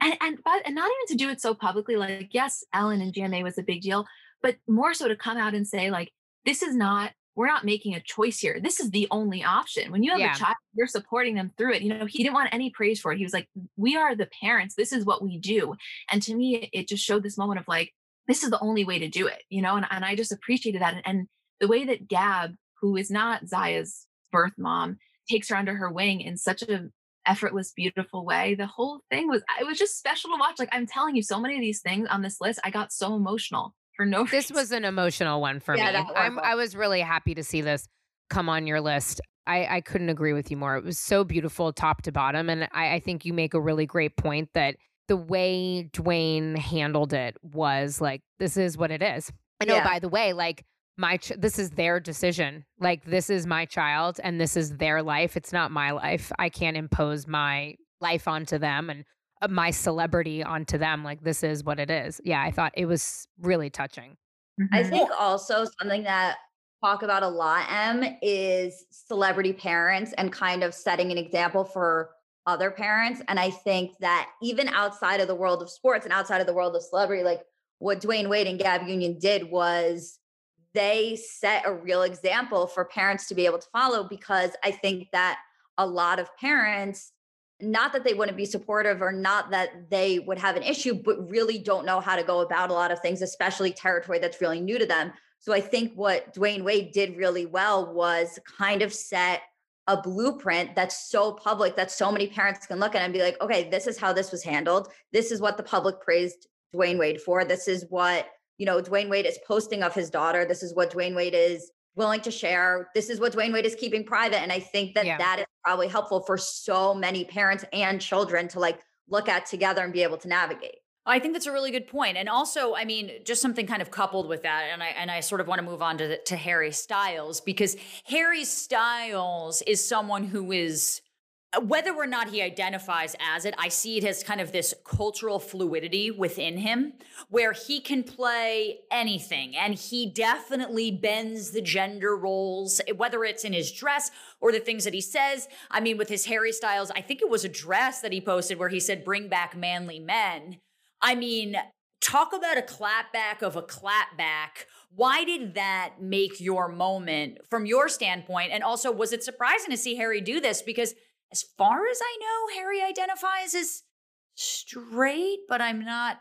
and and but and not even to do it so publicly, like yes, Ellen and GMA was a big deal, but more so to come out and say, like, this is not, we're not making a choice here. This is the only option. When you have Yeah. a child, you're supporting them through it. You know, he didn't want any praise for it. He was like, we are the parents. This is what we do. And to me, it just showed this moment of like, this is the only way to do it, you know, and, and I just appreciated that. And, and the way that Gab, who is not Zaya's birth mom, takes her under her wing in such a effortless, beautiful way. The whole thing was it was just special to watch. Like I'm telling you, so many of these things on this list, I got so emotional for no this reason. was an emotional one for Yeah, me I'm, i was really happy to see this come on your list I, I couldn't agree with you more it was so beautiful top to bottom and I, I think you make a really great point that the way dwyane handled it was like this is what it is I know, oh, Yeah. by the way like my ch- this is their decision. Like this is my child and this is their life. It's not my life. I can't impose my life onto them and uh, my celebrity onto them. Like this is what it is. Yeah, I thought it was really touching. I Mhm. think also something that talk about a lot, M, is celebrity parents and kind of setting an example for other parents. And I think that even outside of the world of sports and outside of the world of celebrity, like what Dwyane Wade and Gab Union did was they set a real example for parents to be able to follow because I think that a lot of parents not that they wouldn't be supportive or not that they would have an issue, but really don't know how to go about a lot of things, especially territory that's really new to them. So I think what Dwyane Wade did really well was kind of set a blueprint that's so public that so many parents can look at and be like, okay, this is how this was handled. This is what the public praised Dwyane Wade for. This is what, you know, Dwyane Wade is posting of his daughter. This is what Dwyane Wade is willing to share. This is what Dwyane Wade is keeping private. And I think that Yeah. that is probably helpful for so many parents and children to like look at together and be able to navigate. I think that's a really good point. And also, I mean, just something kind of coupled with that, and I and I sort of want to move on to the, to Harry Styles because Harry Styles is someone who is whether or not he identifies as it, I see it as kind of this cultural fluidity within him where he can play anything and he definitely bends the gender roles, whether it's in his dress or the things that he says. I mean, with his Harry Styles, I think it was a dress that he posted where he said, Bring back manly men. I mean, talk about a clapback of a clapback. Why did that make your moment from your standpoint? And also, was it surprising to see Harry do this? Because as far as I know, Harry identifies as straight, but I'm not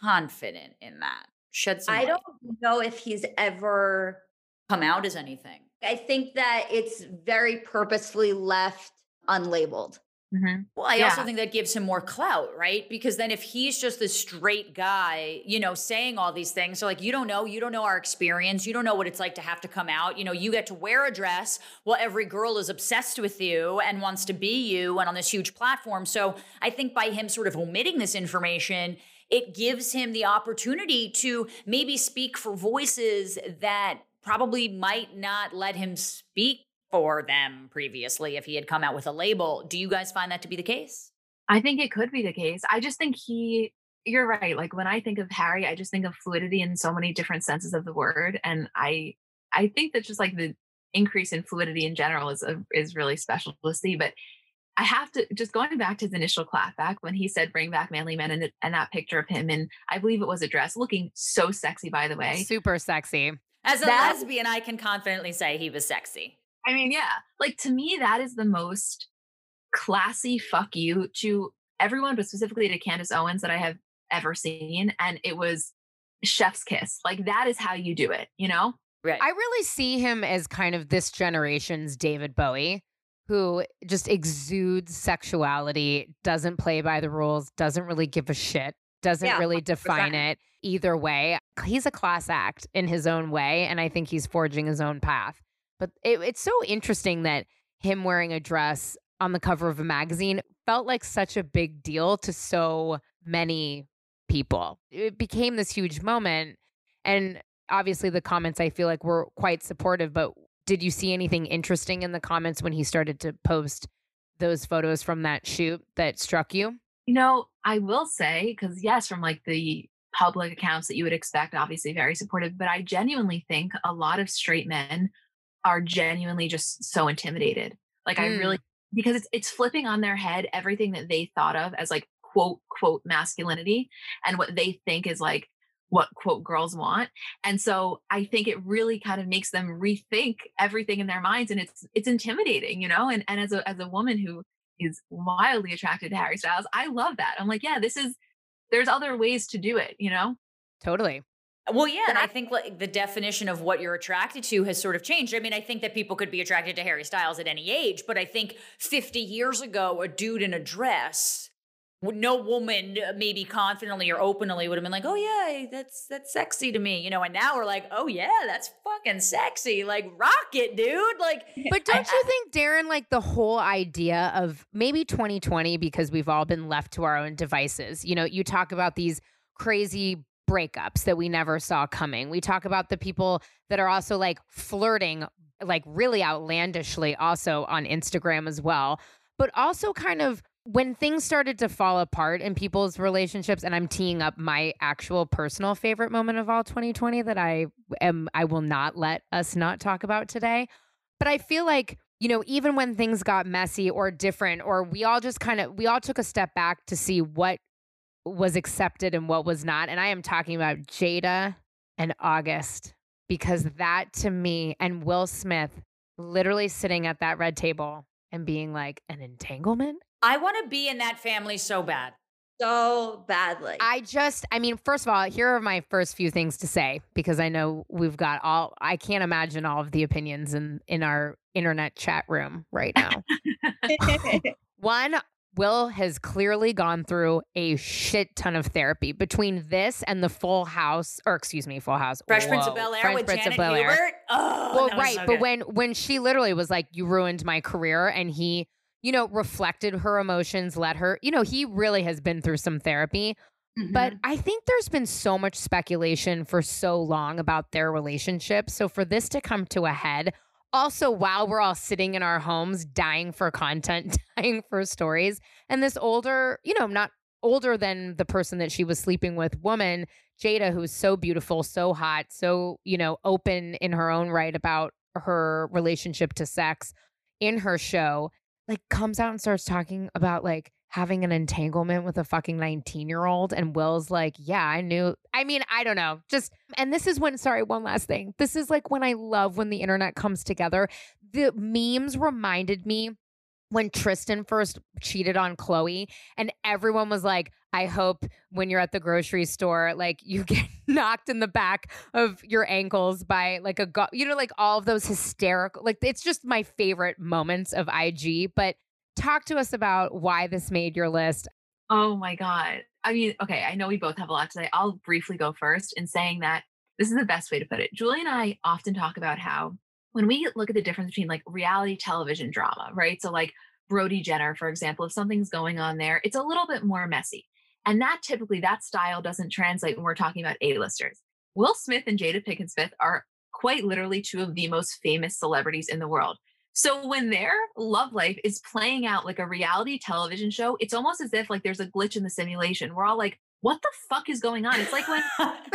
confident in that. Shed some I light. don't know if he's ever come out as anything. I think that it's very purposefully left unlabeled. Mhm. Well, I also think that gives him more clout, right? Because then if he's just this straight guy, you know, saying all these things, so like you don't know, you don't know our experience, you don't know what it's like to have to come out. You know, you get to wear a dress while every girl is obsessed with you and wants to be you and on this huge platform. So I think by him sort of omitting this information, it gives him the opportunity to maybe speak for voices that probably might not let him speak for them previously if he had come out with a label. Do you guys find that to be the case? I think it could be the case. I just think he you're right. Like when I think of Harry, I just think of fluidity in so many different senses of the word. And I I think that just like the increase in fluidity in general is a, is really special to see. But I have to just going back to his initial clapback when he said bring back manly men and, and that picture of him and I believe it was a dress looking so sexy by the way. Super sexy. As a That- lesbian, I can confidently say he was sexy. I mean, yeah, like to me, that is the most classy fuck you to everyone, but specifically to Candace Owens that I have ever seen. And it was chef's kiss. Like that is how you do it, you know? Right. I really see him as kind of this generation's David Bowie, who just exudes sexuality, doesn't play by the rules, doesn't really give a shit, doesn't Yeah, really define 100%. it either way. He's a class act in his own way, and I think he's forging his own path. But it, it's so interesting that him wearing a dress on the cover of a magazine felt like such a big deal to so many people. It became this huge moment. And obviously the comments I feel like were quite supportive, but did you see anything interesting in the comments when he started to post those photos from that shoot that struck you? You know, I will say, because yes, from like the public accounts that you would expect, obviously very supportive, but I genuinely think a lot of straight men are genuinely just so intimidated. Like I Mm. really because it's it's flipping on their head everything that they thought of as like quote quote masculinity and what they think is like what quote girls want. And so I think it really kind of makes them rethink everything in their minds and it's it's intimidating, you know? And and as a as a woman who is wildly attracted to Harry Styles, I love that. I'm like, yeah, this is there's other ways to do it, you know? Totally. Well, yeah, and I think like the definition of what you're attracted to has sort of changed. I mean, I think that people could be attracted to Harry Styles at any age, but I think 50 years ago, a dude in a dress, no woman uh, maybe confidently or openly would have been like, "Oh yeah, that's that's sexy to me," you know. And now we're like, "Oh yeah, that's fucking sexy, like rock it, dude!" Like, But don't you think, Darren, like the whole idea of maybe 2020, because we've all been left to our own devices, you know, you talk about these crazy breakups that we never saw coming. We talk about the people that are also like flirting like really outlandishly also on Instagram as well. But also kind of when things started to fall apart in people's relationships and I'm teeing up my actual personal favorite moment of all 2020 that I am I will not let us not talk about today. But I feel like you know, even when things got messy or different, or we all just kind of, we all took a step back to see what was accepted and what was not. And I am talking about Jada and August because that to me and Will Smith literally sitting at that red table and being like, an entanglement? I want to be in that family so bad. So badly. I just, I mean, first of all, here are my first few things to say because I know we've got all, I can't imagine all of the opinions in, in our internet chat room right now. One, Will has clearly gone through a shit ton of therapy between this and the Full House, or excuse me, Full House, Fresh Prince of Bel Air Fresh with Prince Janet of Bel-Air. Hubert. Oh, well, right, so but when when she literally was like, "You ruined my career," and he, you know, reflected her emotions, let her, you know, he really has been through some therapy. But mm-hmm. I think there's been so much speculation for so long about their relationship. So for this to come to a head, also while we're all sitting in our homes dying for content, dying for stories, and this older, you know, not older than the person that she was sleeping with woman, Jada, who's so beautiful, so hot, so, you know, open in her own right about her relationship to sex in her show, like comes out and starts talking about like having an entanglement with a fucking 19 year old. And Will's like, yeah, I knew. I mean, I don't know. Just, and this is when, sorry, one last thing. This is like when I love when the internet comes together. The memes reminded me when Tristan first cheated on Khloé, and everyone was like, I hope when you're at the grocery store, like you get knocked in the back of your ankles by like a, go- you know, like all of those hysterical, like it's just my favorite moments of IG. But talk to us about why this made your list. Oh my God. I mean, okay, I know we both have a lot to say. I'll briefly go first in saying that this is the best way to put it. Julie and I often talk about how when we look at the difference between like reality television drama, right? So, like Brody Jenner, for example, if something's going on there, it's a little bit more messy. And that typically, that style doesn't translate when we're talking about A-listers. Will Smith and Jada Pinkett Smith are quite literally two of the most famous celebrities in the world. So when their love life is playing out like a reality television show, it's almost as if like there's a glitch in the simulation. We're all like, what the fuck is going on? It's like when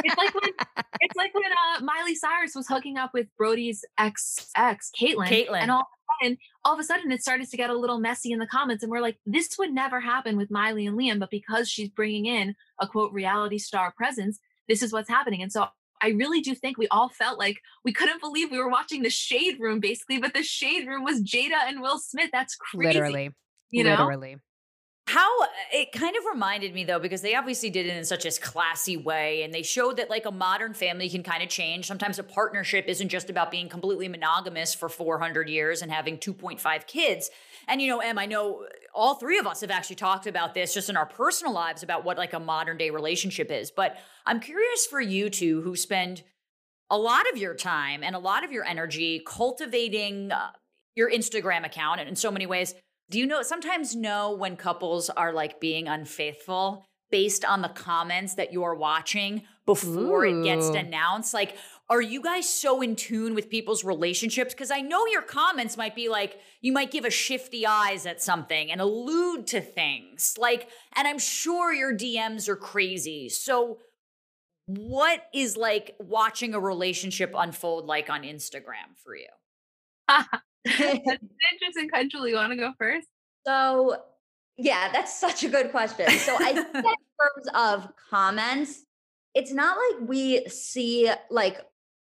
it's like when it's like when uh, Miley Cyrus was hooking up with Brody's ex ex Kaitlynn, Kaitlynn. and all of a sudden, all of a sudden, it started to get a little messy in the comments, and we're like, this would never happen with Miley and Liam, but because she's bringing in a quote reality star presence, this is what's happening, and so. I really do think we all felt like we couldn't believe we were watching the Shade Room, basically, but the Shade Room was Jada and Will Smith. That's crazy. Literally. you know? literally. How it kind of reminded me though, because they obviously did it in such a classy way, and they showed that like a modern family can kind of change. Sometimes a partnership isn't just about being completely monogamous for 400 years and having 2.5 kids. And you know, Em, I know all three of us have actually talked about this just in our personal lives about what like a modern day relationship is. But I'm curious for you two who spend a lot of your time and a lot of your energy cultivating uh, your Instagram account and in so many ways. Do you know sometimes know when couples are like being unfaithful based on the comments that you're watching before it gets announced? Like, are you guys so in tune with people's relationships? Because I know your comments might be like, you might give a shifty eyes at something and allude to things. Like, and I'm sure your DMs are crazy. So, what is like watching a relationship unfold like on Instagram for you? That's interesting. Julie, you want to go first? So, yeah, that's such a good question. So, I think in terms of comments, it's not like we see like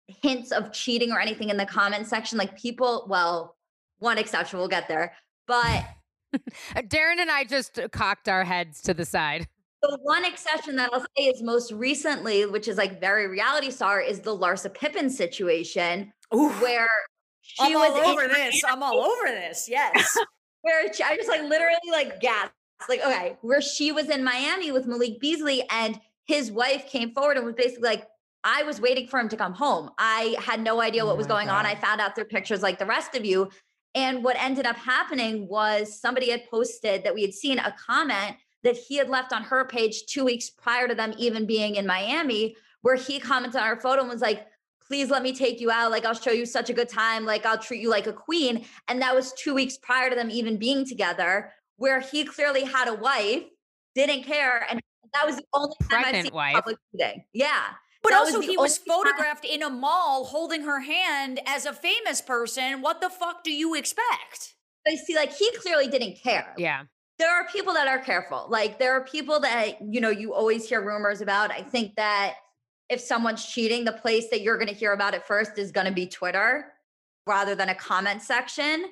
hints of cheating or anything in the comment section. Like people, well, one exception, we'll get there. But Uh, Darren and I just cocked our heads to the side. the one exception that I'll say is most recently, which is like very reality star, is the Larsa Pippen situation Ooh, where I'm was all in- over this. I'm all over this. Yes. where she, I just like literally like gasped. Like, okay, where she was in Miami with Malik Beasley and his wife came forward and was basically like, I was waiting for him to come home. I had no idea Oh what was my going on. I found out through pictures like the rest of you. And what ended up happening was somebody had posted that we had seen a comment that he had left on her page two weeks prior to them even being in Miami, where he commented on her photo and was like, please let me take you out. Like, I'll show you such a good time. Like, I'll treat you like a queen. And that was two weeks prior to them even being together, where he clearly had a wife, didn't care. And that was the only time I've seen wife. public cheating. Yeah. But That also, was he was only time- photographed in a mall holding her hand as a famous person. What the fuck do you expect? I see, like, he clearly didn't care. Yeah. there are people that are careful. Like there are people that you know you always hear rumors about. I think that if someone's cheating, the place that you're going to hear about it first is going to be Twitter rather than a comment section.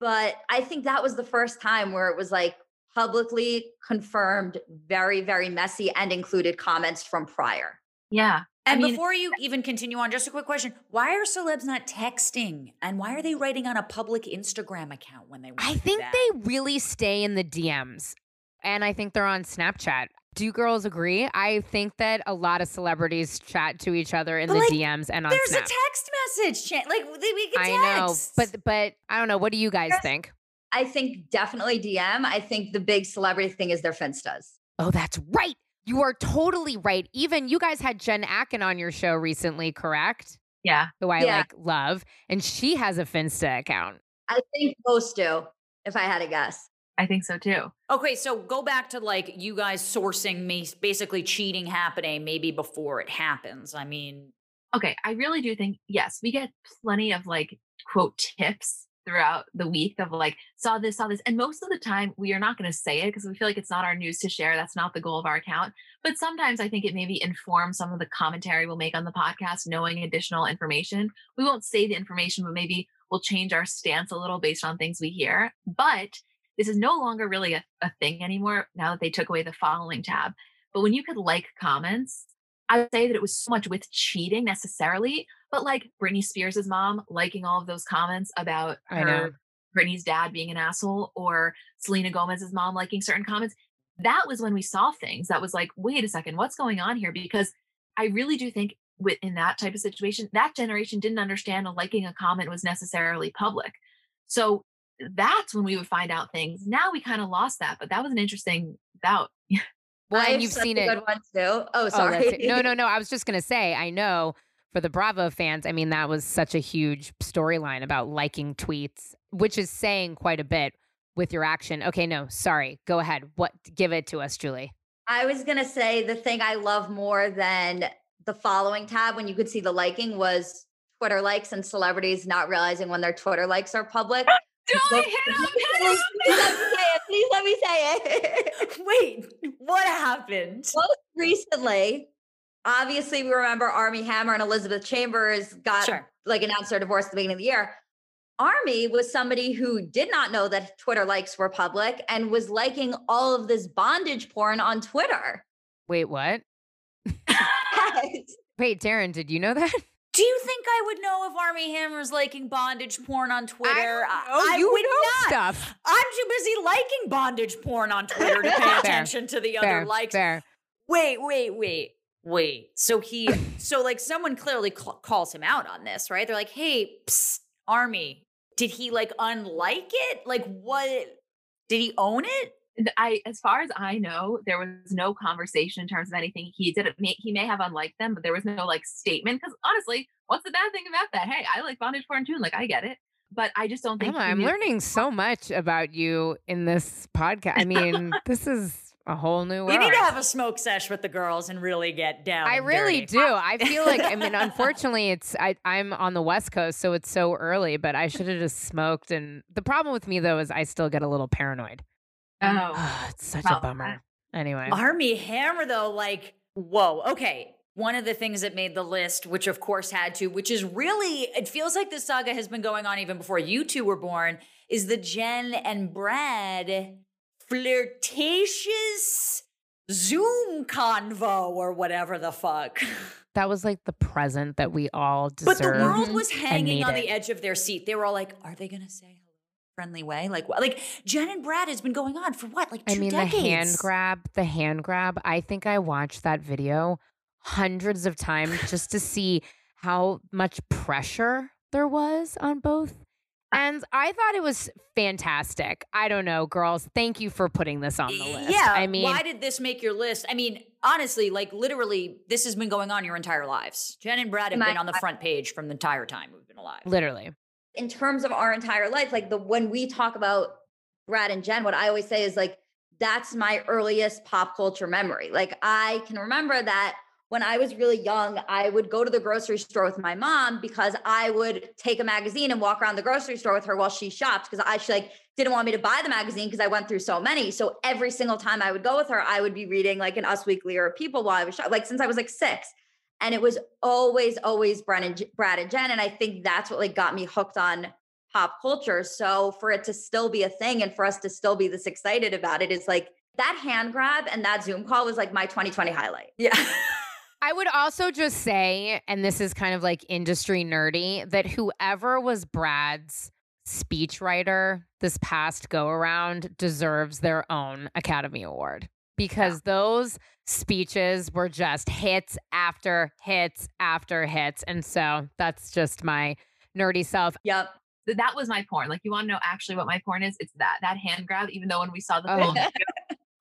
But I think that was the first time where it was like publicly confirmed, very very messy and included comments from prior. Yeah. And I mean, before you even continue on, just a quick question. Why are celebs not texting? And why are they writing on a public Instagram account when they want I to do think that? they really stay in the DMs. And I think they're on Snapchat. Do girls agree? I think that a lot of celebrities chat to each other in But, the like, DMs and on There's Snap. a text message chat. Like we can I know, text. but but I don't know. What do you guys There's- think? I think definitely DM. I think the big celebrity thing is their Finstas. Oh, that's right. You are totally right. Even you guys had Jen Atkin on your show recently, correct? yeah. Who I Yeah. like love, and she has a Finsta account. I think most do, if I had to guess. I think so too. Okay, so go back to like you guys sourcing me basically cheating happening maybe before it happens. I mean, Okay. I really do think, yes, we get plenty of like quote tips throughout the week of like, saw this, saw this. And most of the time, we are not going to say it because we feel like it's not our news to share. That's not the goal of our account. But sometimes I think it maybe informs some of the commentary we'll make on the podcast, knowing additional information. We won't say the information, but maybe we'll change our stance a little based on things we hear. But this is no longer really a, a thing anymore now that they took away the following tab. But when you could like comments, I would say that it was so much with cheating necessarily, but like Britney Spears' mom liking all of those comments about her Britney's dad being an asshole or Selena Gomez's mom liking certain comments. That was when we saw things that was like, wait a second, what's going on here? Because I really do think within that type of situation, that generation didn't understand a liking a comment was necessarily public. So that's when we would find out things. Now we kind of lost that, but that was an interesting bout. Well, I and you've seen it. Good one too. Oh, Oh, sorry. it. No, no, no. I was just gonna say. I know for the Bravo fans. I mean, that was such a huge storyline about liking tweets, which is saying quite a bit with your action. Okay, no, sorry. Go ahead. What? Give it to us, Julie. I was gonna say the thing I love more than the following tab when you could see the liking was Twitter likes and celebrities not realizing when their Twitter likes are public. So- hit him, hit him. Please let me say it. Please let me say it. wait, what happened? Most recently, obviously, we remember Armie Hammer and Elizabeth Chambers got Sure. like announced their divorce at the beginning of the year. Armie was somebody who did not know that Twitter likes were public and was liking all of this bondage porn on Twitter. Wait, what? Wait, Darren, did you know that? Do you think I would know if Armie Hammer's liking bondage porn on Twitter? Oh, I you would know not. stuff. I'm too busy liking bondage porn on Twitter to pay Fair. attention to the Fair, other likes. fair. Wait, wait, wait, wait. So he, so like someone clearly cl- calls him out on this, right? They're like, "Hey, psst, Armie, did he like unlike it? Like, what? Did he own it? Th- I, as far as I know, there was no conversation in terms of anything. He did it. May, he may have unliked them, but there was no like statement. Because honestly, what's the bad thing about that? Hey, I like bondage porn too. Like I get it, but I just don't think. Emma, I'm knew- learning so much about you in this podcast. I mean, this is a whole new We world. need to have a smoke sesh with the girls and really get down. I really dirty. do. I feel like I mean, unfortunately, it's I, I'm on the West Coast, so it's so early. But I should have just smoked. And the problem with me though is I still get a little paranoid. Oh, ah, it's such a bummer. Anyway, Armie Hammer, though, like, whoa, okay. One of the things that made the list, which of course had to, which is really, it feels like this saga has been going on even before you two were born, is the Jen and Brad flirtatious Zoom convo or whatever the fuck. that was like the present that we all But the world was hanging on the edge of their seat. They were all like, are they going to say? Friendly way, like? Like Jen and Brad has been going on for what, like two I mean, decades? the hand grab, the hand grab. I think I watched that video hundreds of times just to see how much pressure there was on both. Uh and I thought it was fantastic. I don't know, girls. Thank you for putting this on the list. Yeah. I mean, why did this make your list? I mean, honestly, like literally, this has been going on your entire lives. Jen and Brad have My- been on the front page from the entire time we've been alive. literally. In terms of our entire life, like the when we talk about Brad and Jen, what I always say is like that's my earliest pop culture memory. Like I can remember that when I was really young, I would go to the grocery store with my mom because I would take a magazine and walk around the grocery store with her while she shopped because I she like didn't want me to buy the magazine because I went through so many. So every single time I would go with her, I would be reading like an Us Weekly or People while I was shop- like since I was like six. And it was always, always Brad and, Brad and Jen. And I think that's what like got me hooked on pop culture. So for it to still be a thing and for us to still be this excited about it is like that hand grab and that Zoom call was like my 2020 highlight. Yeah. I would also just say, and this is kind of like industry nerdy, that whoever was Brad's speechwriter this past go around deserves their own Academy Award because those speeches were just hits after hits after hits. And so that's just my nerdy self. Yep. That was my porn. Like, you want to know actually what my porn is? It's that that hand grab. Even though when we saw the Oh. full video,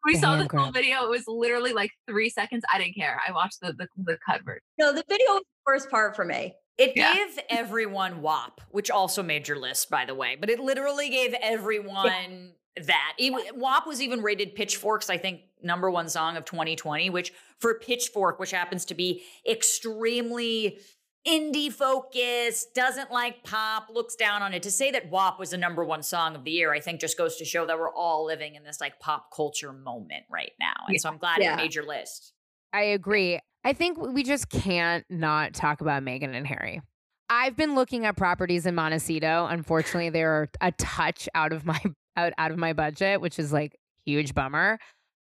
we The saw the hand full video, it was literally like three seconds. I didn't care. I watched the the, the cut version. No, the video was the worst part for me. It Yeah. gave everyone WAP, which also made your list, by the way. But it literally gave everyone that. It, WAP was even rated Pitchfork's, I think, number one song of 2020, which for Pitchfork, which happens to be extremely indie focused, doesn't like pop, looks down on it. To say that WAP was the number one song of the year, I think just goes to show that we're all living in this like pop culture moment right now. And so I'm glad Yeah. it made your list. I agree. I think we just can't not talk about Meghan and Harry. I've been looking at properties in Montecito. Unfortunately, they're a touch out of my out, out of my budget, which is like huge bummer.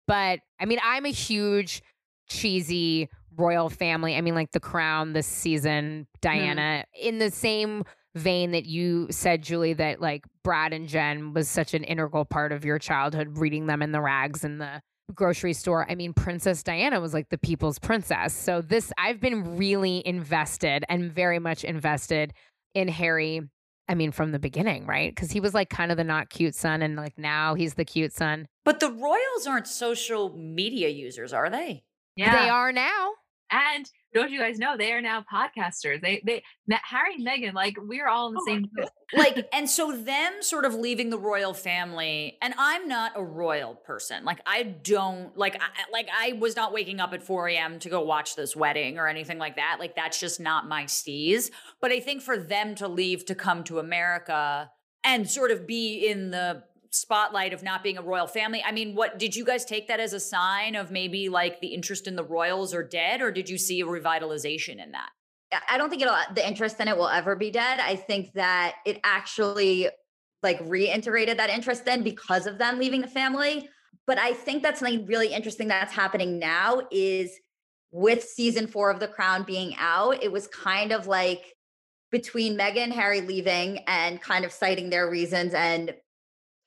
But I mean, I'm a huge cheesy royal family. I mean, like The Crown this season, mm-hmm. Diana, in the same vein that you said, Julie, that like Brad and Jen was such an integral part of your childhood, reading them in the rags and the grocery store. I mean, Princess Diana was like the people's princess. So this, I've been really invested and very much invested in Harry. I mean, from the beginning, right? Because he was like kind of the not cute son, and like now he's the cute son. But the Royals aren't social media users, are they? Yeah. They are now. And don't you guys know they are now podcasters? They they Harry and Meghan, like we're all in the oh same boat. like and so them sort of leaving the royal family and i'm not a royal person like i don't like I, like i was not waking up at 4 a.m to go watch this wedding or anything like that like that's just not my steez but i think for them to leave to come to america and sort of be in the spotlight of not being a royal family i mean what did you guys take that as a sign of maybe like the interest in the royals are dead or did you see a revitalization in that I- don't think it'll the interest in it will ever be dead. I think that it actually like reintegrated that interest then because of them leaving the family. But I think that's something really interesting that's happening now is with season four of The Crown being out, it was kind of like between Meghan and Harry leaving and kind of citing their reasons and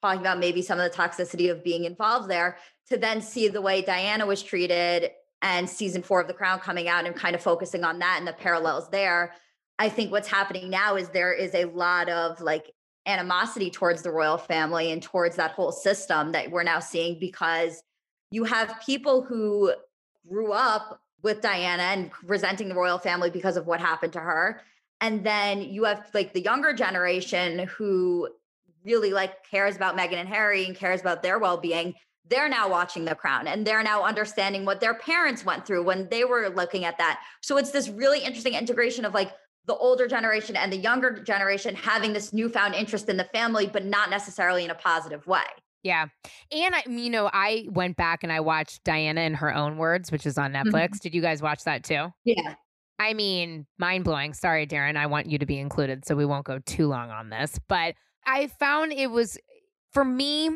talking about maybe some of the toxicity of being involved there to then see the way Diana was treated and season four of The Crown coming out and kind of focusing on that and the parallels there. I think what's happening now is there is a lot of like animosity towards the royal family and towards that whole system that we're now seeing because you have people who grew up with Diana and resenting the royal family because of what happened to her. And then you have like the younger generation who really like cares about Meghan and Harry and cares about their well-being they're now watching the crown and they're now understanding what their parents went through when they were looking at that so it's this really interesting integration of like the older generation and the younger generation having this newfound interest in the family but not necessarily in a positive way Yeah. And I, you know, I went back and I watched Diana in her own words, which is on mm-hmm. Netflix. Did you guys watch that too? yeah I mean, mind blowing. Sorry, Darren. I want you to be included, so we won't go too long on this. But I found it was, for me,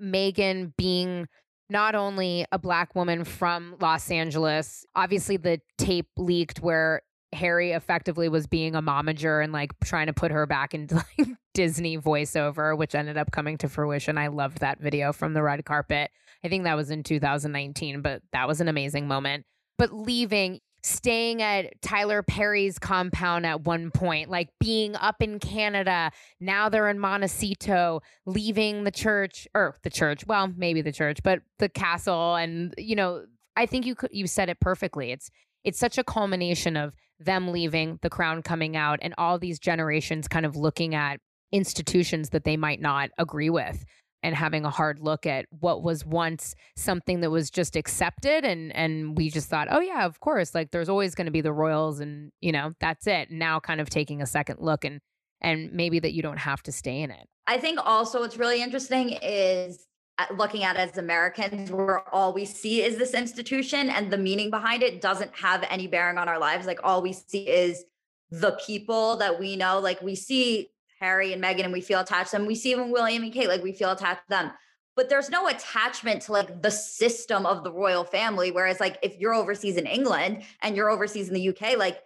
Meghan being not only a black woman from Los Angeles, obviously the tape leaked where Harry effectively was being a momager and like trying to put her back into like Disney voiceover, which ended up coming to fruition. I loved that video from the red carpet. I think that was in 2019, but that was an amazing moment. But leaving, staying at Tyler Perry's compound at one point, like being up in Canada. Now they're in Montecito, leaving the church or the church. Well, maybe the church, but the castle. And you know, I think you could you said it perfectly. It's it's such a culmination of them leaving, the crown coming out, and all these generations kind of looking at institutions that they might not agree with and having a hard look at what was once something that was just accepted and and we just thought oh yeah of course like there's always going to be the royals and you know that's it now kind of taking a second look and and maybe that you don't have to stay in it. I think also what's really interesting is uh, looking at as americans where all we see is this institution and the meaning behind it doesn't have any bearing on our lives like all we see is the people that we know like we see Harry and Meghan and we feel attached to them. We see even William and Kate, like we feel attached to them. But there's no attachment to like the system of the royal family. Whereas, like, if you're overseas in England and you're overseas in the UK, like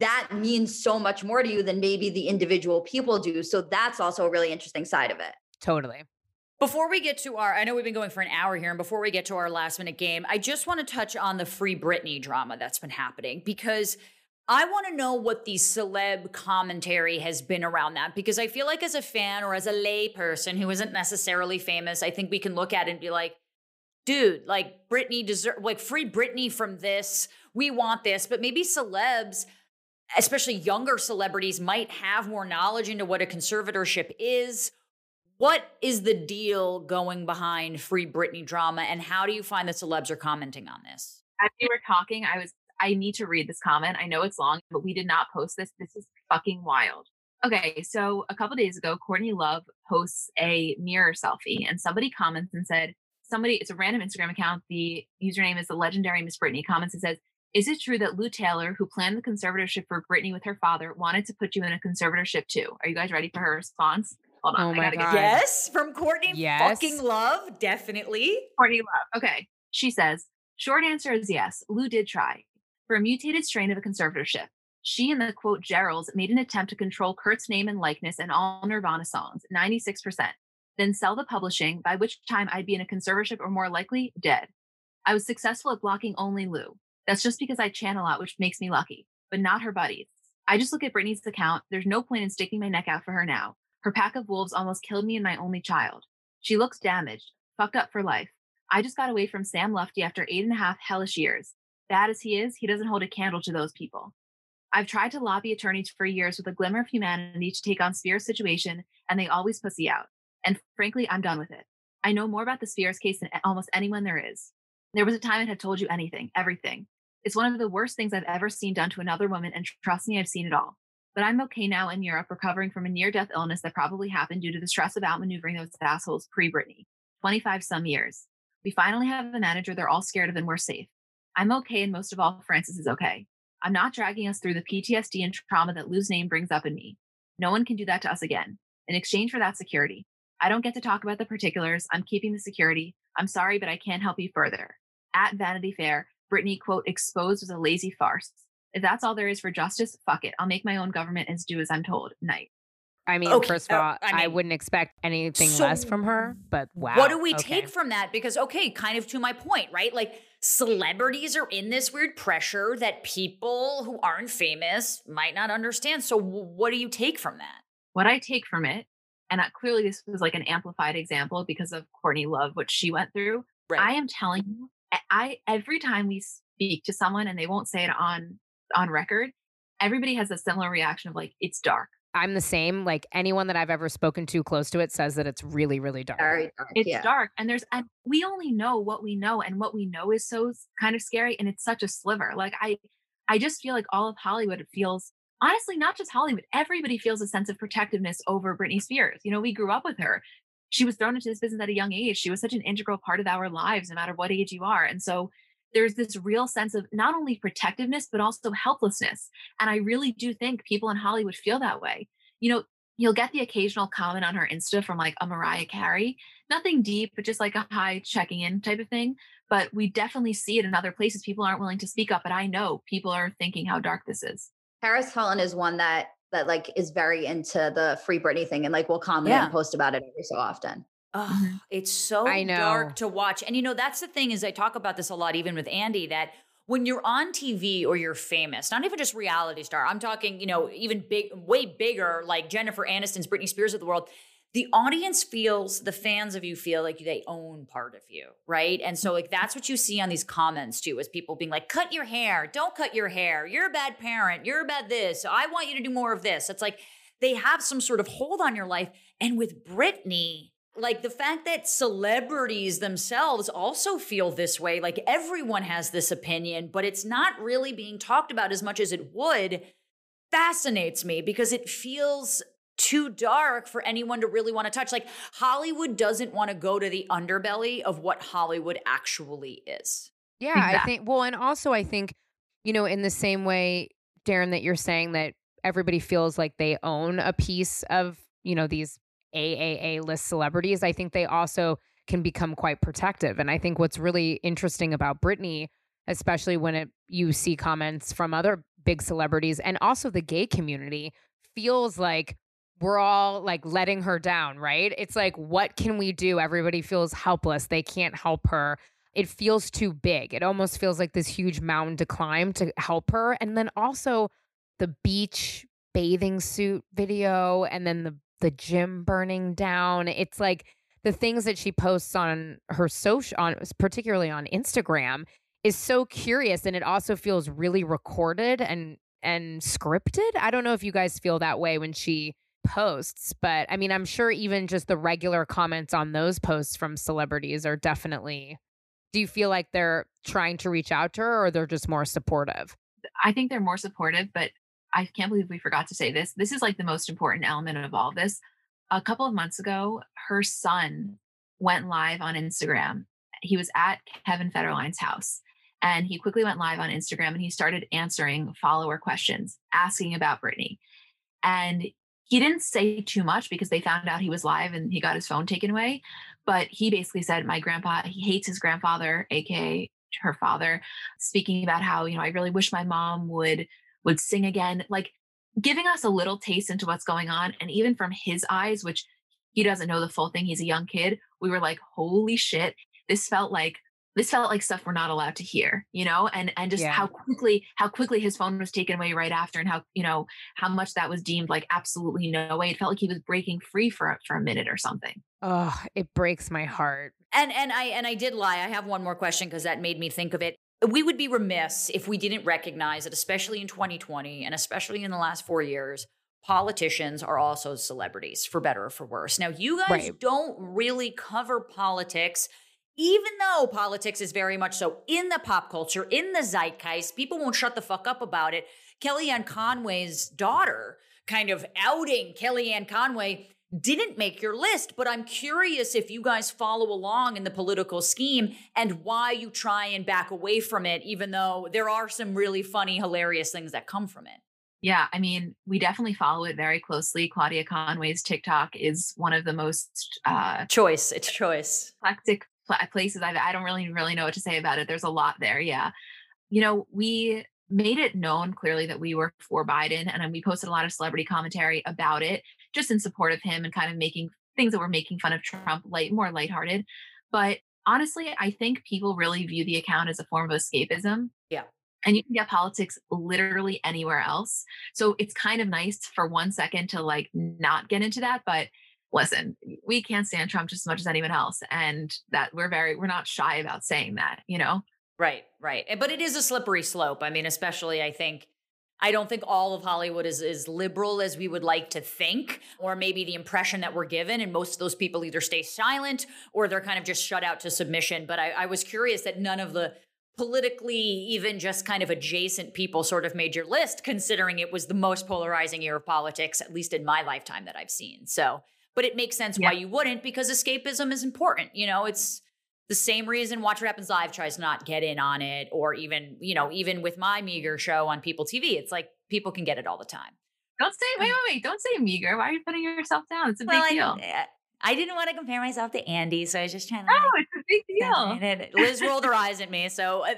that means so much more to you than maybe the individual people do. So that's also a really interesting side of it. Totally. Before we get to our, I know we've been going for an hour here, and before we get to our last minute game, I just want to touch on the Free Britney drama that's been happening because I want to know what the celeb commentary has been around that because I feel like as a fan or as a lay person who isn't necessarily famous, I think we can look at it and be like, dude, like Britney deserve like free Britney from this. We want this, but maybe celebs, especially younger celebrities, might have more knowledge into what a conservatorship is. What is the deal going behind free Britney drama, and how do you find the celebs are commenting on this? As we were talking, I was I need to read this comment. I know it's long, but we did not post this. This is fucking wild. Okay, so a couple days ago, Courtney Love posts a mirror selfie, and somebody comments and said, somebody, it's a random Instagram account. The username is the legendary Miss Brittany. comments and says, Is it true that Lou Taylor, who planned the conservatorship for Britney with her father, wanted to put you in a conservatorship too? Are you guys ready for her response? Hold on. Oh my God. Yes, from Courtney yes. fucking Love, definitely. Courtney Love. Okay. She says, Short answer is yes. Lou did try for a mutated strain of a conservatorship. She and the quote Geralds made an attempt to control Kurt's name and likeness and all Nirvana songs, 96%, then sell the publishing, by which time I'd be in a conservatorship or more likely dead. I was successful at blocking only Lou. That's just because I channel out, which makes me lucky, but not her buddies. I just look at Britney's account. There's no point in sticking my neck out for her now. Her pack of wolves almost killed me and my only child. She looks damaged, fucked up for life. I just got away from Sam Lutfi after eight and a half hellish years bad as he is, he doesn't hold a candle to those people. I've tried to lobby attorneys for years with a glimmer of humanity to take on Spears' situation, and they always pussy out. And frankly, I'm done with it. I know more about the Spears case than almost anyone there is. There was a time it had told you anything, everything. It's one of the worst things I've ever seen done to another woman, and trust me, I've seen it all. But I'm okay now in Europe, recovering from a near death illness that probably happened due to the stress of outmaneuvering those assholes pre Britney. 25 some years. We finally have a manager they're all scared of, and we're safe. I'm okay, and most of all, Frances is okay. I'm not dragging us through the PTSD and trauma that Lou's name brings up in me. No one can do that to us again. In exchange for that security, I don't get to talk about the particulars. I'm keeping the security. I'm sorry, but I can't help you further. At Vanity Fair, Britney, quote, exposed was a lazy farce. If that's all there is for justice, fuck it. I'll make my own government as do as I'm told. Night. I mean, okay. first of all, uh, I, mean, I, wouldn't expect anything so less from her, but wow. What do we okay. take from that? Because, okay, kind of to my point, right? Like, celebrities are in this weird pressure that people who aren't famous might not understand. So, what do you take from that? What I take from it, and clearly this was like an amplified example because of Courtney Love, what she went through. Right. I am telling you, I every time we speak to someone and they won't say it on on record, everybody has a similar reaction of like, it's dark I'm the same. Like anyone that I've ever spoken to close to it says that it's really, really dark. Very dark. It's yeah. dark. And there's, and we only know what we know. And what we know is so kind of scary. And it's such a sliver. Like I, I just feel like all of Hollywood it feels, honestly, not just Hollywood, everybody feels a sense of protectiveness over Britney Spears. You know, we grew up with her. She was thrown into this business at a young age. She was such an integral part of our lives, no matter what age you are. And so there's this real sense of not only protectiveness, but also helplessness. And I really do think people in Hollywood feel that way. You know, you'll get the occasional comment on her Insta from like a Mariah Carey, nothing deep, but just like a high checking in type of thing. But we definitely see it in other places. People aren't willing to speak up, but I know people are thinking how dark this is. Paris Cullen is one that that like is very into the free Britney thing and like will comment yeah. and post about it every so often. Oh, it's so dark to watch. And you know, that's the thing is I talk about this a lot even with Andy that when you're on TV or you're famous, not even just reality star, I'm talking, you know, even big, way bigger, like Jennifer Aniston's, Britney Spears of the world. The audience feels, the fans of you feel like they own part of you, right? And so, like, that's what you see on these comments too, is people being like, cut your hair, don't cut your hair, you're a bad parent, you're a bad this, I want you to do more of this. It's like they have some sort of hold on your life. And with Britney, like the fact that celebrities themselves also feel this way, like everyone has this opinion, but it's not really being talked about as much as it would, fascinates me because it feels too dark for anyone to really want to touch. Like Hollywood doesn't want to go to the underbelly of what Hollywood actually is. Yeah, exactly. I think, well, and also I think, you know, in the same way, Darren, that you're saying that everybody feels like they own a piece of, you know, these AAA list celebrities, I think they also can become quite protective. And I think what's really interesting about Britney, especially when it, you see comments from other big celebrities and also the gay community, feels like we're all like letting her down, right? It's like, what can we do? Everybody feels helpless. They can't help her. It feels too big. It almost feels like this huge mountain to climb to help her. And then also the beach bathing suit video and then the the gym burning down. It's like the things that she posts on her social on particularly on Instagram is so curious and it also feels really recorded and and scripted. I don't know if you guys feel that way when she posts, but I mean, I'm sure even just the regular comments on those posts from celebrities are definitely do you feel like they're trying to reach out to her or they're just more supportive? I think they're more supportive, but I can't believe we forgot to say this. This is like the most important element of all this. A couple of months ago, her son went live on Instagram. He was at Kevin Federline's house and he quickly went live on Instagram and he started answering follower questions, asking about Britney. And he didn't say too much because they found out he was live and he got his phone taken away. But he basically said, My grandpa, he hates his grandfather, aka her father, speaking about how, you know, I really wish my mom would would sing again, like giving us a little taste into what's going on. And even from his eyes, which he doesn't know the full thing, he's a young kid, we were like, holy shit, this felt like this felt like stuff we're not allowed to hear you know and and just yeah. how quickly how quickly his phone was taken away right after and how you know how much that was deemed like absolutely no way it felt like he was breaking free for for a minute or something oh it breaks my heart and and i and i did lie i have one more question because that made me think of it we would be remiss if we didn't recognize that, especially in 2020 and especially in the last four years, politicians are also celebrities, for better or for worse. Now, you guys right. don't really cover politics. Even though politics is very much so in the pop culture, in the zeitgeist, people won't shut the fuck up about it. Kellyanne Conway's daughter kind of outing Kellyanne Conway didn't make your list, but I'm curious if you guys follow along in the political scheme and why you try and back away from it, even though there are some really funny, hilarious things that come from it. Yeah, I mean, we definitely follow it very closely. Claudia Conway's TikTok is one of the most uh, choice. It's choice. Eclectic places. I've, I don't really really know what to say about it. There's a lot there. Yeah, you know, we made it known clearly that we were for Biden, and we posted a lot of celebrity commentary about it just in support of him and kind of making things that were making fun of Trump light, more lighthearted. But honestly, I think people really view the account as a form of escapism. Yeah. And you can get politics literally anywhere else. So it's kind of nice for one second to like not get into that. But listen, we can't stand Trump just as much as anyone else. And that we're very, we're not shy about saying that, you know? Right, right. Eh, but it is a slippery slope. I mean, especially I think I don't think all of Hollywood is as liberal as we would like to think, or maybe the impression that we're given. And most of those people either stay silent or they're kind of just shut out to submission. But I, I was curious that none of the politically, even just kind of adjacent people sort of made your list, considering it was the most polarizing year of politics, at least in my lifetime that I've seen. So, but it makes sense yeah. why you wouldn't because escapism is important. You know, it's the same reason Watch What Happens Live tries to not get in on it, or even, you know, even with my meager show on People TV, it's like people can get it all the time. Don't say, wait, wait, wait, don't say meager. Why are you putting yourself down? It's a well, big deal. I, I didn't want to compare myself to Andy, so I was just trying to. Oh, like, it's a big deal. Liz rolled her eyes at me. So uh,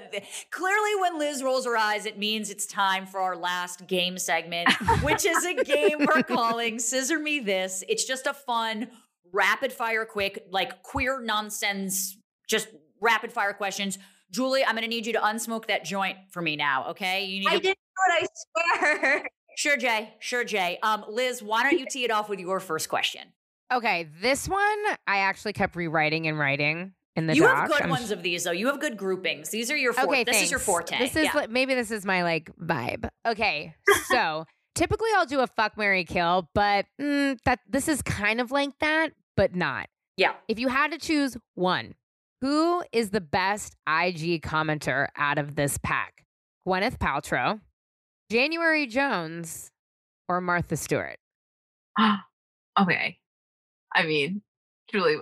clearly, when Liz rolls her eyes, it means it's time for our last game segment, which is a game we're calling Scissor Me This. It's just a fun, rapid fire, quick, like queer nonsense just rapid fire questions. Julie, I'm going to need you to unsmoke that joint for me now. Okay, you need. I to- didn't know it, I swear. Sure, Jay. Sure, Jay. Um, Liz, why don't you tee it off with your first question? Okay, this one I actually kept rewriting and writing in the you doc. have good I'm ones of these though. You have good groupings. These are your forte. Okay, this is your thanks. forte. This is yeah. maybe this is my like vibe. Okay, so typically I'll do a fuck Mary kill, but mm, that this is kind of like that, but not. yeah. If you had to choose one, who is the best IG commenter out of this pack? Gwyneth Paltrow, January Jones, or Martha Stewart? okay. I mean, I-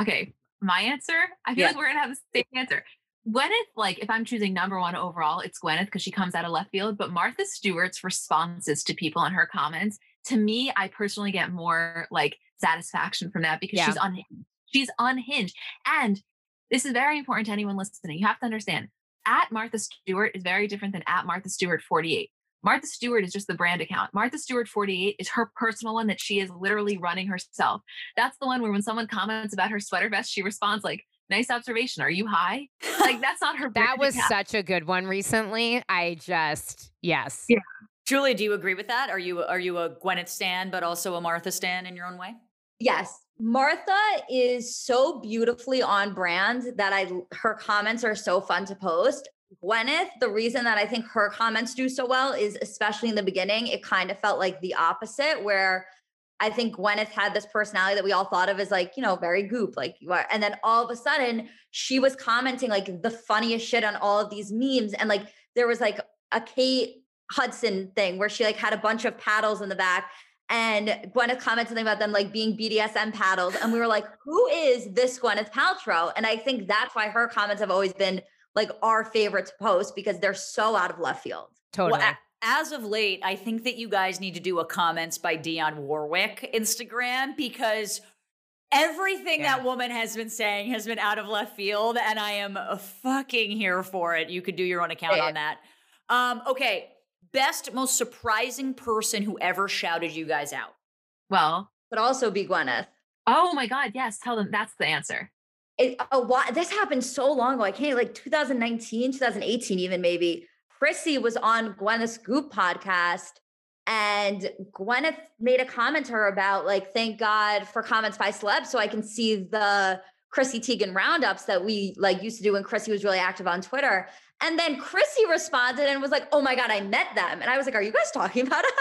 okay. My answer, I feel Yeah. like we're gonna have the same answer. Gwyneth, like if I'm choosing number one overall, it's Gwyneth because she comes out of left field. But Martha Stewart's responses to people in her comments, to me, I personally get more like satisfaction from that because Yeah. she's unhinged. She's unhinged. And this is very important to anyone listening. You have to understand at Martha Stewart is very different than at Martha Stewart 48. Martha Stewart is just the brand account. Martha Stewart 48 is her personal one that she is literally running herself. That's the one where when someone comments about her sweater vest, she responds like, nice observation. Are you high? Like that's not her That was account. such a good one recently. I just yes. Yeah. Julie, do you agree with that? Are you are you a Gwyneth stan, but also a Martha stan in your own way? Yes. Martha is so beautifully on brand that I her comments are so fun to post. Gwyneth, the reason that I think her comments do so well is especially in the beginning, it kind of felt like the opposite where I think Gwyneth had this personality that we all thought of as like, you know, very goop, like you are. And then all of a sudden she was commenting like the funniest shit on all of these memes. And like there was like a Kate Hudson thing where she like had a bunch of paddles in the back and Gwyneth commented something about them like being BDSM paddles. And we were like, who is this Gwyneth Paltrow? And I think that's why her comments have always been like our favorite to post because they're so out of left field. Totally. Well, a- as of late, I think that you guys need to do a comments by Dionne Warwick Instagram because everything Yeah. that woman has been saying has been out of left field, and I am uh, fucking here for it. You could do your own account on that. Um, okay, best, most surprising person who ever shouted you guys out. well, But also be Gwyneth. oh my God, yes, tell them that's the answer. It, a why, this happened so long ago. I can't like 2019, 2018, even maybe. Chrissy was on Gwyneth's Goop podcast and Gwyneth made a comment to her about like, thank God for comments by celebs so I can see the Chrissy Teigen roundups that we like used to do when Chrissy was really active on Twitter. And then Chrissy responded and was like, oh my God, I met them. And I was like, are you guys talking about us?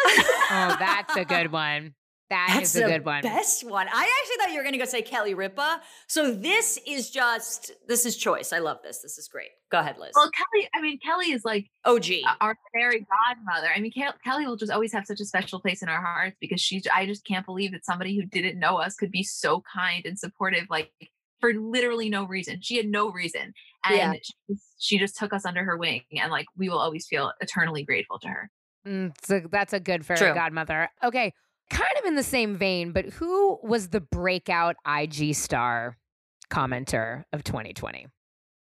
oh, that's a good one. That is a the good one. Best one. I actually thought you were going to go say Kelly Ripa. So this is just this is choice. I love this. This is great. Go ahead, Liz. Well, Kelly, I mean, Kelly is like OG. our fairy godmother. I mean, Kel- Kelly will just always have such a special place in our hearts because she's, I just can't believe that somebody who didn't know us could be so kind and supportive, like for literally no reason. She had no reason. And Yeah. she, just- she just took us under her wing. And like, we will always feel eternally grateful to her. Mm, so that's a good fairy True. godmother. Okay, kind of in the same vein, but who was the breakout IG star commenter of 2020?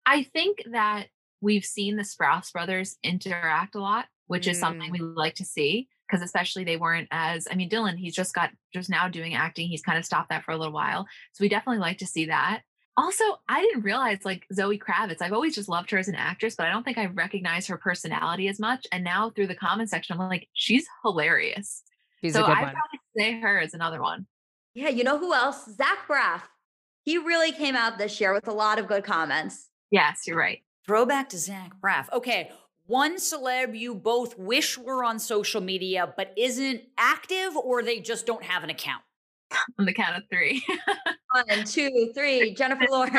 I think that we've seen the Sprouse brothers interact a lot, which is something we like to see because especially they weren't as I mean Dylan he's just got just now doing acting he's kind of stopped that for a little while so we definitely like to see that. Also, I didn't realize like Zoe Kravitz. I've always just loved her as an actress, but I don't think I recognize her personality as much. And now through the comment section, I'm like, she's hilarious. She's so I'd probably say her as another one. yeah, you know who else? Zach Braff. He really came out this year with a lot of good comments. Yes, you're right. Throwback to Zach Braff. Okay. One celeb you both wish were on social media but isn't active or they just don't have an account. On the count of three. One, two, three. Jennifer Lawrence.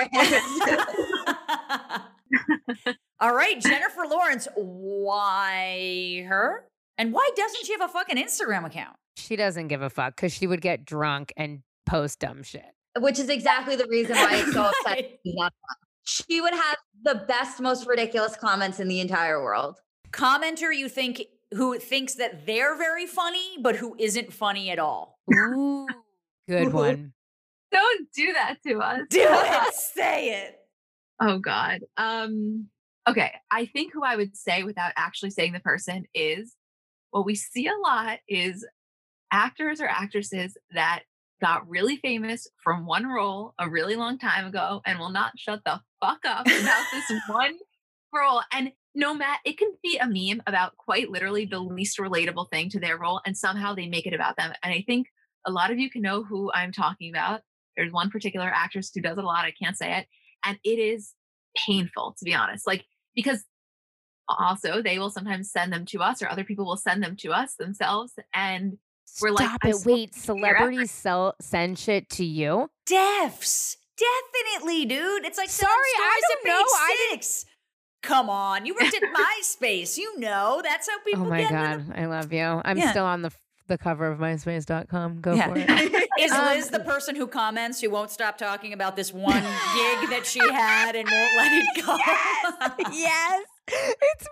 All right, Jennifer Lawrence. Why her? And why doesn't she have a fucking Instagram account? She doesn't give a fuck because she would get drunk and post dumb shit. Which is exactly the reason why it's so upsetting. Right. she's not on. She would have the best, most ridiculous comments in the entire world. Commenter you think who thinks that they're very funny but who isn't funny at all. Ooh, good one. Don't do that to us. Do it. Say it. Oh God. Um, okay. I think who I would say without actually saying the person is what we see a lot is actors or actresses that got really famous from one role a really long time ago and will not shut the fuck up about this one role. And no matter it can be a meme about quite literally the least relatable thing to their role, and somehow they make it about them. And I think a lot of you can know who I'm talking about. There's one particular actress who does it a lot. I can't say it. And it is painful, to be honest. Like, because also they will sometimes send them to us or other people will send them to us themselves. And we're like, Stop "I it. Wait, appreciate your effort." celebrities sell, send shit to you? Defs. Definitely, dude. It's like Sorry, I stories don't at know. page I six. Come on, you worked at MySpace. You know that's how oh people Oh my get. God. I love you. I'm Yeah. still on the the cover of myspace.com. Go Yeah. for it. Is Um, Liz the person who comments who won't stop talking about this one gig that she had and won't let it go? yes. yes It's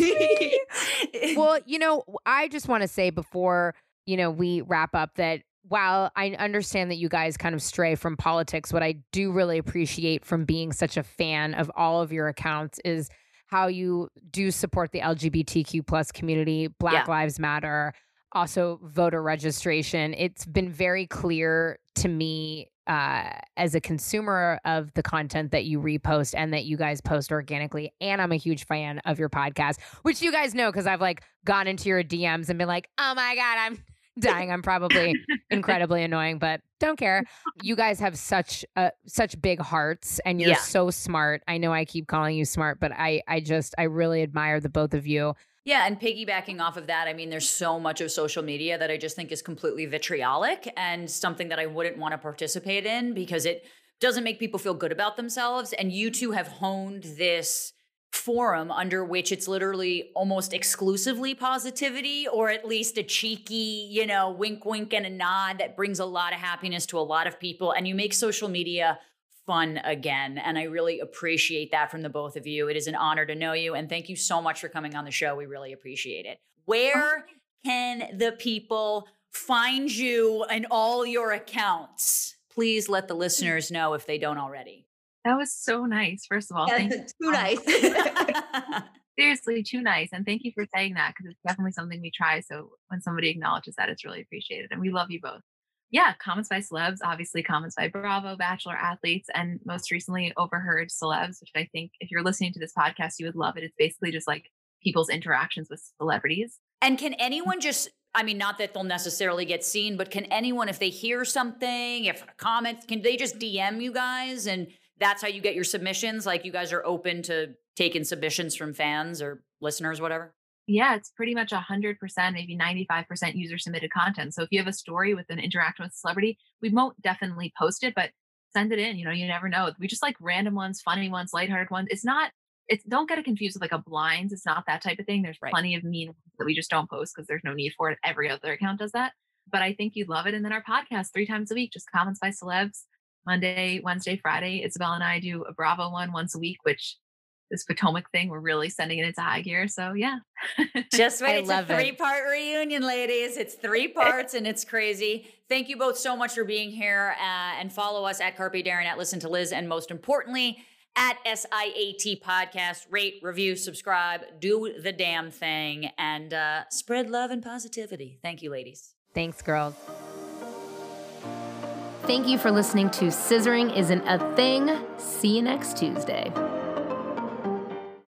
me. It's me. well, you know, I just want to say before, you know, we wrap up that while I understand that you guys kind of stray from politics, what I do really appreciate from being such a fan of all of your accounts is how you do support the LGBTQ plus community, Black Yeah. Lives Matter, also voter registration. It's been very clear to me uh, as a consumer of the content that you repost and that you guys post organically. And I'm a huge fan of your podcast, which you guys know because I've like gone into your DMs and been like, oh my God, I'm dying. I'm probably incredibly annoying, but don't care. You guys have such uh, such big hearts and you're Yeah. so smart. I know I keep calling you smart, but I I just I really admire the both of you. Yeah, and piggybacking off of that, I mean, there's so much of social media that I just think is completely vitriolic and something that I wouldn't want to participate in because it doesn't make people feel good about themselves. And you two have honed this forum under which it's literally almost exclusively positivity or at least a cheeky, you know, wink, wink, and a nod that brings a lot of happiness to a lot of people. And you make social media fun again. And I really appreciate that from the both of you. It is an honor to know you. And thank you so much for coming on the show. We really appreciate it. Where can the people find you and all your accounts? Please let the listeners know if they don't already. That was so nice. First of all, thank you. Too nice. Seriously, too nice. And thank you for saying that because it's definitely something we try. So when somebody acknowledges that, it's really appreciated. And we love you both. Yeah, comments by celebs, obviously comments by Bravo, Bachelor athletes, and most recently overheard celebs, which I think if you're listening to this podcast, you would love it. It's basically just like people's interactions with celebrities. And can anyone just, I mean, not that they'll necessarily get seen, but can anyone, if they hear something, if a comment, can they just DM you guys and that's how you get your submissions? Like you guys are open to taking submissions from fans or listeners, whatever? Yeah, it's pretty much 100%, maybe 95% user submitted content. So if you have a story with an interaction with a celebrity, we won't definitely post it, but send it in. You know, you never know. We just like random ones, funny ones, lighthearted ones. It's not, it's don't get it confused with like a blinds. It's not that type of thing. There's Right. plenty of mean ones that we just don't post because there's no need for it. Every other account does that. But I think you'd love it. And then our podcast three times a week, just comments by celebs. Monday, Wednesday, Friday. Isabel and I do a Bravo one once a week, which this Potomac thing, we're really sending it into high gear. So yeah. Just wait. it's a three part reunion, ladies. It's three parts and it's crazy. Thank you both so much for being here uh, and follow us at Carpe Darren, at Listen to Liz, and most importantly, at SIAT Podcast. Rate, review, subscribe, do the damn thing, and uh, spread love and positivity. Thank you, ladies. Thanks, girls. Thank you for listening to Scissoring Isn't a Thing. See you next Tuesday.